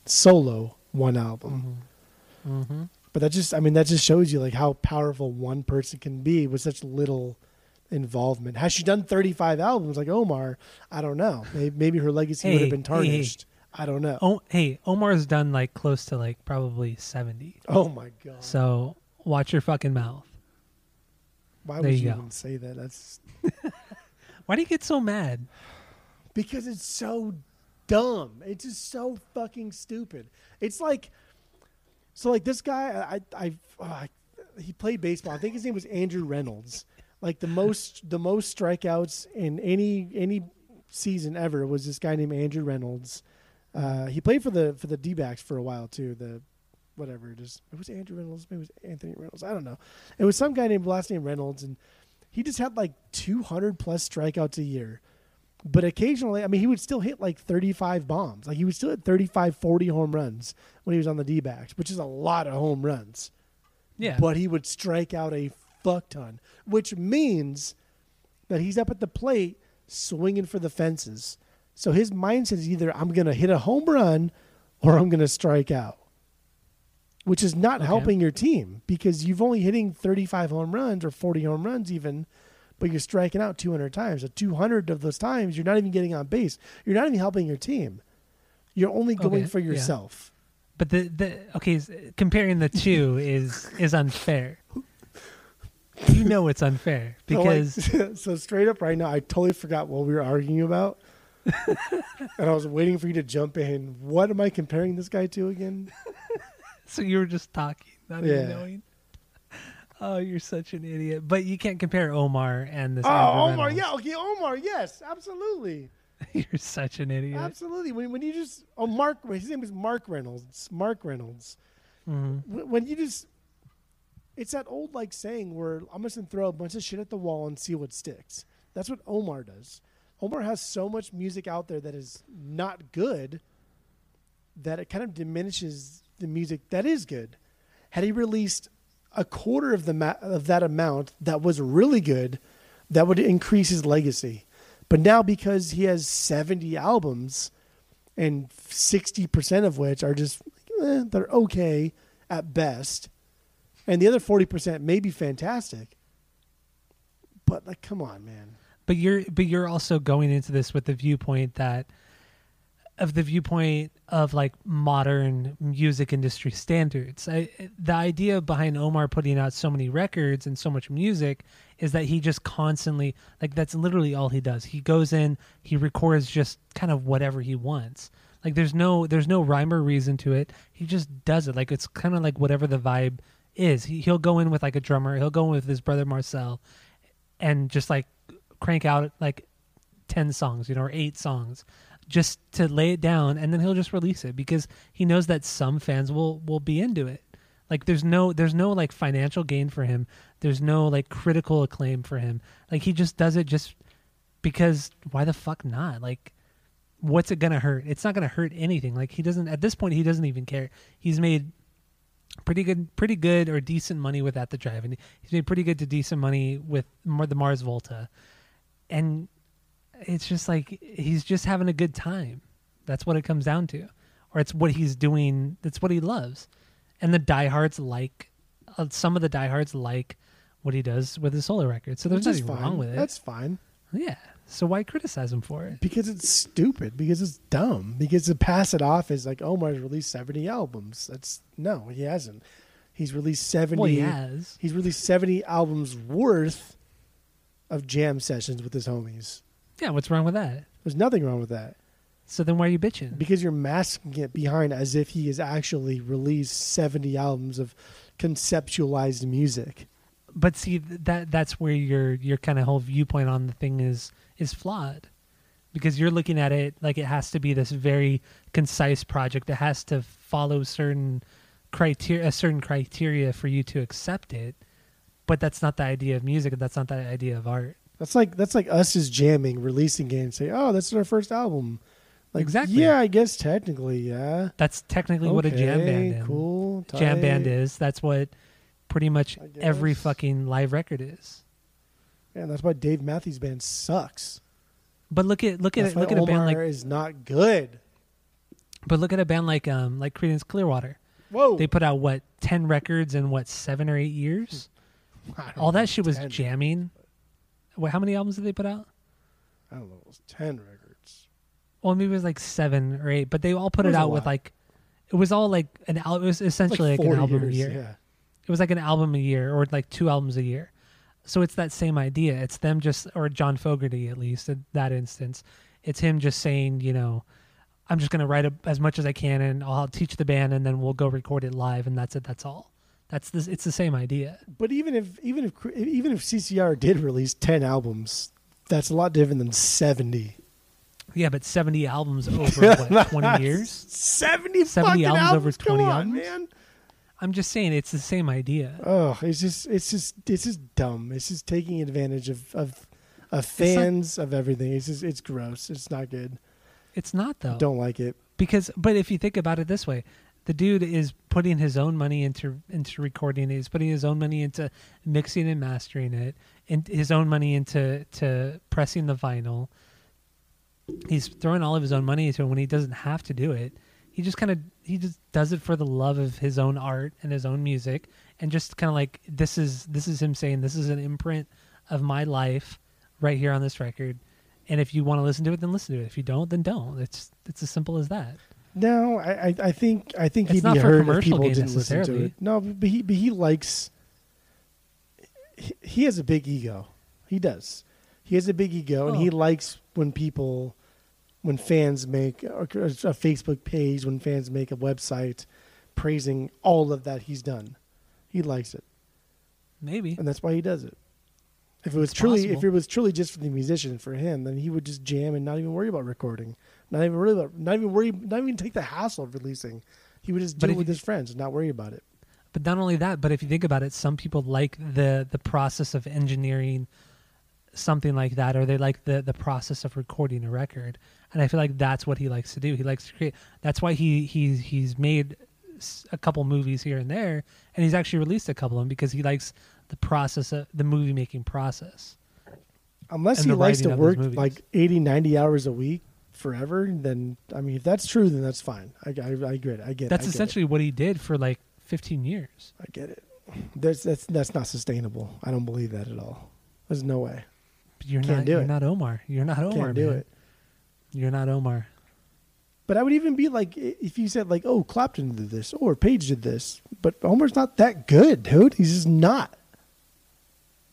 solo one album. Mm-hmm. But that just I mean that just shows you like how powerful one person can be with such little involvement. Has she done 35 albums like Omar? I don't know. Maybe, maybe her legacy would have been hey, hey. tarnished. I don't know. Oh, hey, Omar's done like close to like probably seventy. Oh my god. So watch your fucking mouth. Why there would you you even say that? That's Why do you get so mad? because it's so dumb. It's just so fucking stupid. It's like so like this guy I I, I oh, he played baseball. I think his name was Andrew Reynolds. Like the most the most strikeouts in any any season ever was this guy named Andrew Reynolds. Uh, he played for the for the D-backs for a while too. The whatever it is. It was Andrew Reynolds. Maybe it was Anthony Reynolds. I don't know. It was some guy named last name Reynolds, and he just had like 200 plus strikeouts a year. But occasionally, I mean, he would still hit like 35 bombs. Like he would still hit 35, 40 home runs when he was on the D backs, which is a lot of home runs. Yeah. But he would strike out a fuck ton, which means that he's up at the plate swinging for the fences. So his mindset is either I'm going to hit a home run or I'm going to strike out, which is not Okay. helping your team because you've only hitting 35 home runs or 40 home runs even, but you're striking out 200 times. So 200 of those times, you're not even getting on base. You're not even helping your team. You're only going Okay, for yeah. yourself. But the the okay, comparing the two is is unfair. You know it's unfair So, like, because so straight up right now, I totally forgot what we were arguing about. and I was waiting for you to jump in. What am I comparing this guy to again? so you were just talking, not Yeah. even knowing. Oh, you're such an idiot. But you can't compare Omar and this. Oh, Amber Omar, Reynolds. yeah, okay, Omar, yes, absolutely, you're such an idiot. absolutely. When when you just oh Mark, his name is Mark Reynolds. Mark Reynolds. Mhm. When when you just, it's that old like saying where I'm just gonna throw a bunch of shit at the wall and see what sticks. That's what Omar does. Omar has so much music out there that is not good that it kind of diminishes the music that is good. Had he released a quarter of the ma- of that amount that was really good, that would increase his legacy. But now because he has 70 albums and 60% of which are just eh, they're okay at best and the other 40% may be fantastic. But like come on, man. but you're but you're also going into this with the viewpoint that of the viewpoint of like modern music industry standards. I, the idea behind Omar putting out so many records and so much music is that he just constantly like that's literally all he does. He goes in, he records just kind of whatever he wants. Like there's no there's no rhyme or reason to it. He just does it. Like it's kind of like whatever the vibe is. He, he'll go in with like a drummer. He'll go in with his brother Marcel, and just like crank out like 10 songs, you know, or eight songs just to lay it down and then he'll just release it because he knows that some fans will will be into it. Like there's no there's no like financial gain for him. There's no like critical acclaim for him. Like he just does it just because why the fuck not? Like what's it to hurt? It's not to hurt anything. Like he doesn't at this point he doesn't even care. He's made pretty good pretty good or decent money with at the drive and he's made pretty good to decent money with the Mars Volta. And it's just like he's just having a good time. That's what it comes down to. Or it's what he's doing, that's what he loves. And the diehards like uh, some of the diehards like what he does with his solo records. So there's Which nothing wrong with it. That's fine. yeah. So why criticize him for it? Because it's stupid. Because it's dumb. Because to pass it off as like Omar's released seventy albums. That's no, he hasn't. He's released seventy. Well, he has. He's released seventy albums worth of jam sessions with his homies. Yeah, what's wrong with that? There's nothing wrong with that. So then why are you bitching? Because you're masking it behind as if he has actually released seventy albums of conceptualized music. but see that that's where your your kind of whole viewpoint on the thing is is flawed because you're looking at it like it has to be this very concise project it has to follow certain criteria a certain criteria for you to accept it but that's not the idea of music and that's not the idea of art That's like that's like us as jamming, releasing it and say, "Oh, that's our first album." Like, Exactly. Yeah, I guess technically, yeah. that's technically what a jam band is Cool. jam band is that's what pretty much every fucking live record is Yeah, and that's why Dave Matthews Band sucks. but look at look at That's it look at a band like is not good. but look at a band like um like Creedence Clearwater Whoa. They put out what ten records in what seven or eight years. All that shit was jamming. What? How many albums did they put out? I don't know. It was ten records. Well, maybe it was like seven or eight, but they all put It it out with like, it was all like an al- It was essentially like, like an album years, a year. Yeah. It was like an album a year or like two albums a year. So it's that same idea. It's them just, or John Fogerty at least in that instance. It's him just saying, you know, I'm just going to write a, as much as I can and I'll teach the band and then we'll go record it live and that's it. That's all. That's this. It's the same idea. But even if even if even if CCR did release ten albums, that's a lot different than seventy. Yeah, but 70 albums over what, 20 years? Seventy, 70 fucking albums over 20 Come on, albums? man. I'm just saying it's the same idea. Oh, it's just it's just it's just dumb. It's just taking advantage of of, of not- fans of everything. It's just it's gross. It's not good. It's not though. Don't like it. because but if you think about it this way, the dude is putting his own money into into recording it. He's putting his own money into mixing and mastering it, and his own money into to pressing the vinyl. He's throwing all of his own money into it when he doesn't have to do it. He just kind of he just does it for the love of his own art and his own music, and just kind of like this is this is him saying this is an imprint of my life right here on this record. And if you want to listen to it, then listen to it. If you don't, then don't. It's it's as simple as that. No, I I, I think I think It's he'd not be hurt if commercial people didn't listen to it. No, but he but he likes. He, he has a big ego. He does. He has a big ego, and he Oh. likes when people, when fans make a, Facebook page, when fans make a website, praising all of that he's done. He likes it. Maybe. and that's why he does it. If it was It's truly, if it was truly just for the musician, for him, then he would just jam and not even worry about recording, not even worry about, not even worry, not even take the hassle of releasing. He would just do if it with his friends and not worry about it. But not only that, but if you think about it, some people like the the process of engineering something like that, or they like the the process of recording a record. And I feel like that's what he likes to do. He likes to create. That's why he he's he's made a couple movies here and there, and he's actually released a couple of them because he likes the process of the movie making process. Unless he likes to writing of those work like 80, 90 hours a week forever, then I mean, if that's true, then that's fine. I, I, I get it. I get. That's I get essentially what he did for like 15 years. I get it. That's that's that's not sustainable. I don't believe that at all. There's no way. You're Can't not do you're it. not Omar. You're not Omar. Can't do man. it. You're not Omar. But I would even be like, if you said like, "Oh, Clapton did this," or Page did this, but Omar's not that good, dude. He's just not.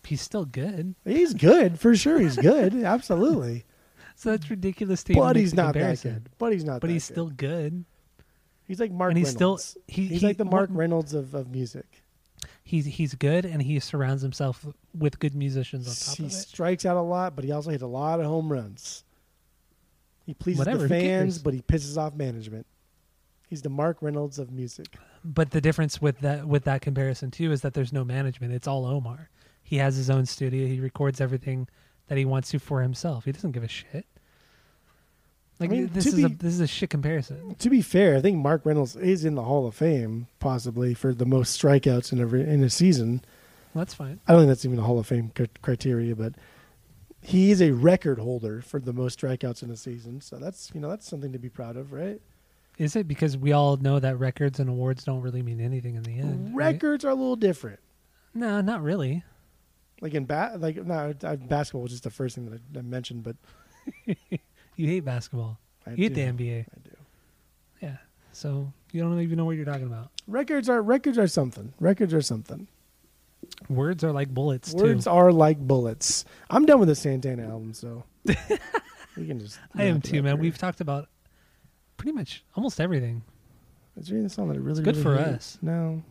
He's still good. He's good for sure. He's good, absolutely. So that's ridiculous to But he's not that good. But he's not. But he's good. still good. He's like Mark and he's still- he- he's he- like the Mark Reynolds of, of music. He's he's good, and he surrounds himself with good musicians on top He of it. He strikes out a lot, but he also hits a lot of home runs. He pleases Whatever, the fans, but he pisses off management. He's the Mark Reynolds of music. But the difference with that with that comparison too is that there's no management. It's all Omar. He has his own studio. He records everything that he wants to for himself. He doesn't give a shit. Like mean, this is a be- this is a shit comparison. To be fair, I think Mark Reynolds is in the Hall of Fame, possibly for the most strikeouts in a in a season. Well, that's fine. I don't think that's even a Hall of Fame cr- criteria, but he is a record holder for the most strikeouts in a season. So that's you know that's something to be proud of, right? Is it because we all know that records and awards don't really mean anything in the end? right? Records are a little different. No, not really. Like in ba- like no, basketball was just the first thing that I, I mentioned, but You hate basketball. I you hate the. NBA. I do. Yeah. So you don't even know what you're talking about. Records are records are something. Records are something. Words are like bullets Words too. are like bullets. I'm done with the Santana album, so we can just. I am too, man. here. We've talked about pretty much almost everything. Is there any song that I really? good really for hate? us. No,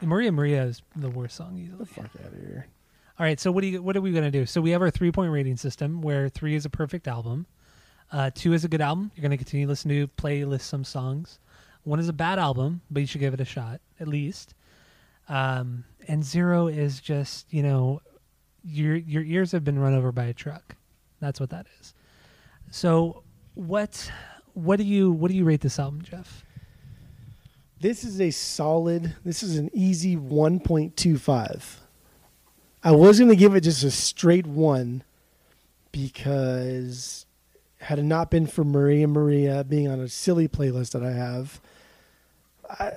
Maria Maria is the worst song easily. the fuck out of here. All right, so what do you what are we gonna do? So we have our three point rating system where three is a perfect album, uh, two is a good album. You're gonna continue to listen to playlist some songs. One is a bad album, but you should give it a shot at least. Um, and zero is just you know your your ears have been run over by a truck. That's what that is. So what what do you what do you rate this album, Jeff? This is a solid. This is an easy 1.25. I was going to give it just a straight one because had it not been for Maria Maria being on a silly playlist that I have, I,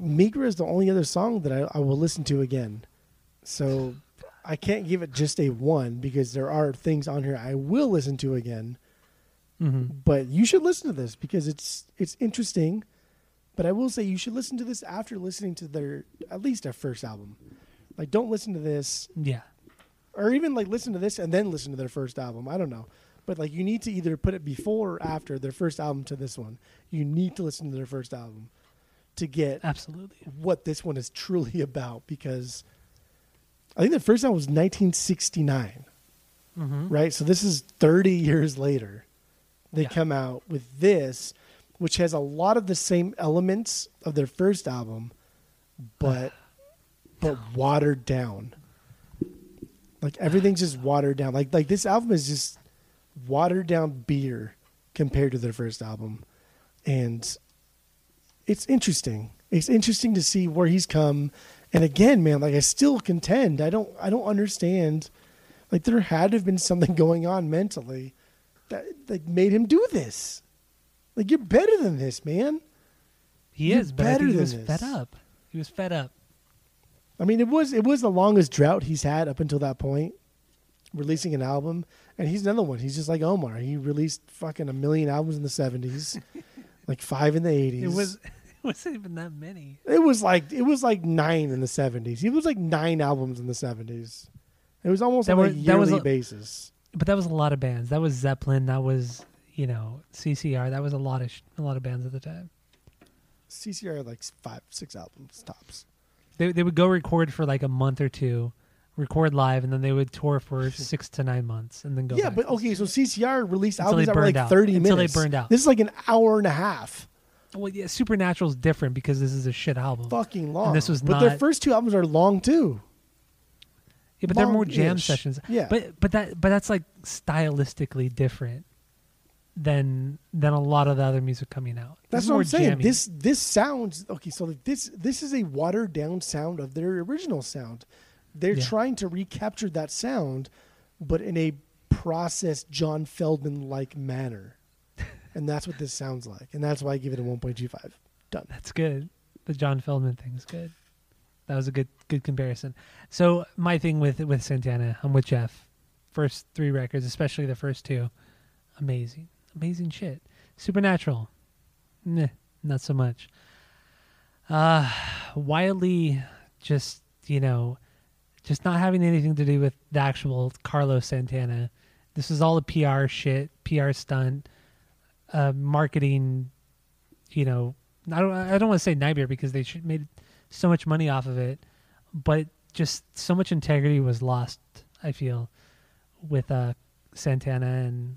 Migra is the only other song that I, I will listen to again. So I can't give it just a one because there are things on here I will listen to again. Mm-hmm. But you should listen to this because it's it's interesting. But I will say you should listen to this after listening to their at least their first album. Like don't listen to this Yeah. or even like listen to this and then listen to their first album. I don't know. But like you need to either put it before or after their first album to this one. You need to listen to their first album to get Absolutely. what this one is truly about because I think the first album was 1969, Mm-hmm. right? So this is 30 years later. They Yeah. come out with this, which has a lot of the same elements of their first album, but but watered down. Like everything's just watered down. Like like this album is just watered down beer compared to their first album, and it's interesting. It's interesting to see where he's come. And again, man, like I still contend. I don't I don't understand. Like there had to have been something going on mentally that that made him do this. Like you're better than this, man. He You're is, but better he than was this. fed up. He was fed up. I mean, it was it was the longest drought he's had up until that point, releasing an album. And he's another one. He's just like Omar. He released fucking a million albums in the seventies, like five in the eighties. It was it wasn't even that many. It was like it was like nine in the seventies. It was like nine albums in the seventies. It was almost That on a that was yearly a- basis. But that was a lot of bands. That was Zeppelin. That was you know CCR. That was a lot of sh- a lot of bands at the time. CCR had like five, six albums tops. They they would go record for like a month or two, record live, and then they would tour for six to nine months, and then go. yeah, back but okay, so. CCR released Until albums they that were like out. 30 Until they burned out. This is like an hour and a half. well, yeah, Supernatural is different because this is a shit album. Fucking long. this was but their first two albums are long too. Yeah, but they're more jam long-ish. sessions. Yeah. But but that but that's like stylistically different than than a lot of the other music coming out. That's what I'm saying. jammy. This this sounds okay. So this this is a watered down sound of their original sound. They're Yeah. trying to recapture that sound, but in a processed John Feldmann like manner, and that's what this sounds like. And that's why I give it a 1.25. Done. That's good. The John Feldmann thing is good. That was a good good comparison. So my thing with with Santana, I'm with Jeff. First three records, especially the first two, amazing, amazing shit. Supernatural, not so much. Uh, wildly, just you know, just not having anything to do with the actual Carlos Santana. This is all a PR shit, PR stunt, uh, marketing. You know, I don't. I don't want to say nightmare because they made so much money off of it, but just so much integrity was lost. I feel with uh, Santana, and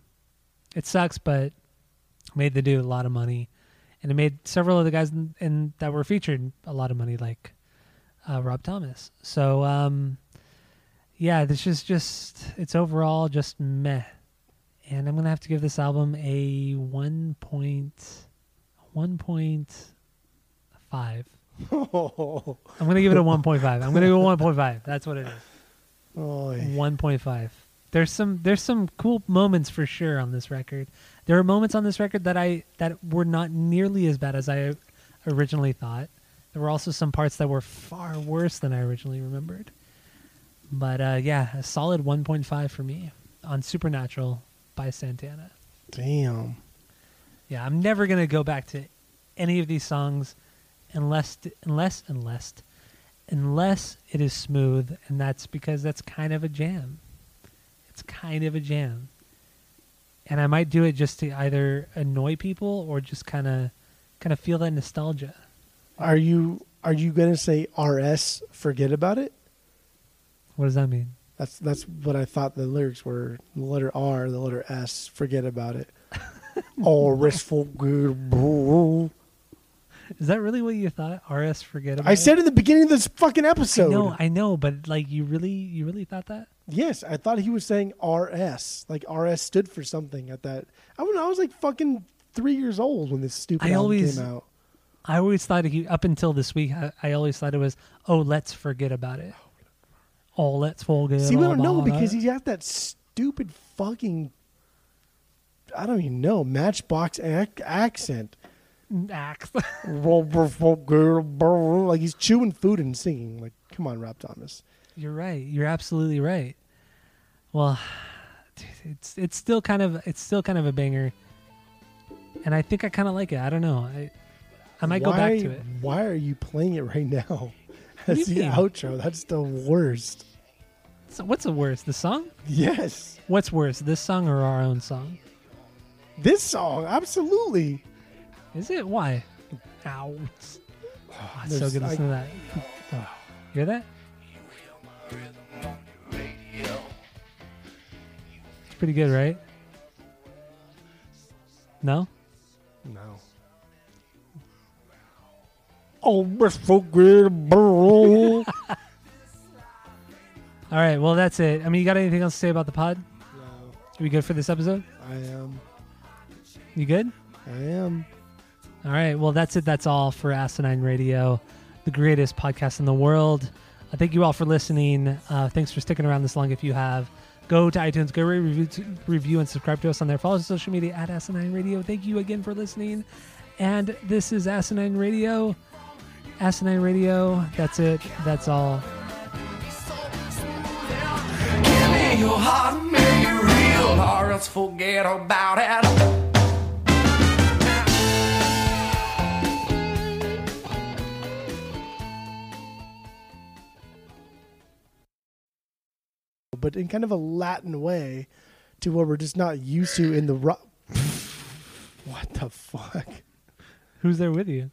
it sucks, but made the dude a lot of money, and it made several of the guys in, in that were featured a lot of money, like uh, Rob Thomas. So um, yeah, this is just it's overall just meh, and I'm gonna have to give this album a one point one point five. I'm gonna give it a 1.5. I'm gonna go 1.5. That's what it is. Oy. 1.5. There's some there's some cool moments for sure on this record. There are moments on this record that I that were not nearly as bad as I originally thought. There were also some parts that were far worse than I originally remembered. But uh, yeah, a solid 1.5 for me on Supernatural by Santana. damn. Yeah, I'm never gonna go back to any of these songs unless unless unless unless it is smooth, and that's because that's kind of a jam. It's kind of a jam, and I might do it just to either annoy people or just kind of kind of feel that nostalgia. Are you are you gonna say RS? Forget about it. What does that mean? That's that's what I thought the lyrics were. The letter R, the letter S. Forget about it. oh, restful good. Is that really what you thought? RS forget about it? I it? said in the beginning of this fucking episode. no, I know, but like you really you really thought that? Yes, I thought he was saying RS. Like RS stood for something at that. I don't know. I was like fucking three years old when this stupid I album always- came out. I always thought he up until this week. I, I always thought it was, oh, let's forget about it. Oh, let's forget. See, we don't know because it. he's got that stupid fucking. I don't even know Matchbox ac- accent. Axe. like he's chewing food and singing. Like, come on, Rob Thomas. You're right. You're absolutely right. Well, it's it's still kind of it's still kind of a banger, and I think I kind of like it. I don't know. I I might go back to it. Why are you playing it right now? That's the mean? outro. That's the worst. So what's the worst? The song? Yes, What's worse, this song or our own song? this song absolutely. Is it? Why? Ow. Oh, it's so good I- listen to that. You hear that? It's pretty good, right? No? No. Oh, let's forget about it. All right, well, that's it. I mean, you got anything else to say about the pod? No, Are we good for this episode? I am. You good? I am. All right. Well, that's it. That's all for Asinine Radio, the greatest podcast in the world. Uh, thank you all for listening. Uh, thanks for sticking around this long. If you have, go to iTunes, go review, review, and subscribe to us on there. Follow us on social media at Asinine Radio. Thank you again for listening. And this is Asinine Radio. Asinine Radio. That's it. That's all. Give me your heart, make it real, or else forget about it. But in kind of a Latin way, to what we're just not used to in the ro- What the fuck? Who's there with you?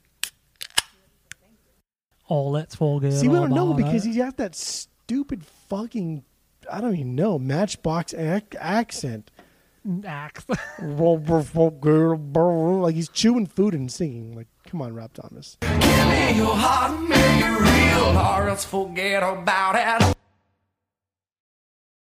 Oh, let's forget. See, we don't know because he's got that stupid fucking I don't even know Matchbox ac- accent. Axe. like he's chewing food and singing. Like, come on, Rob Thomas. Give me your heart, make it real, or else forget about it.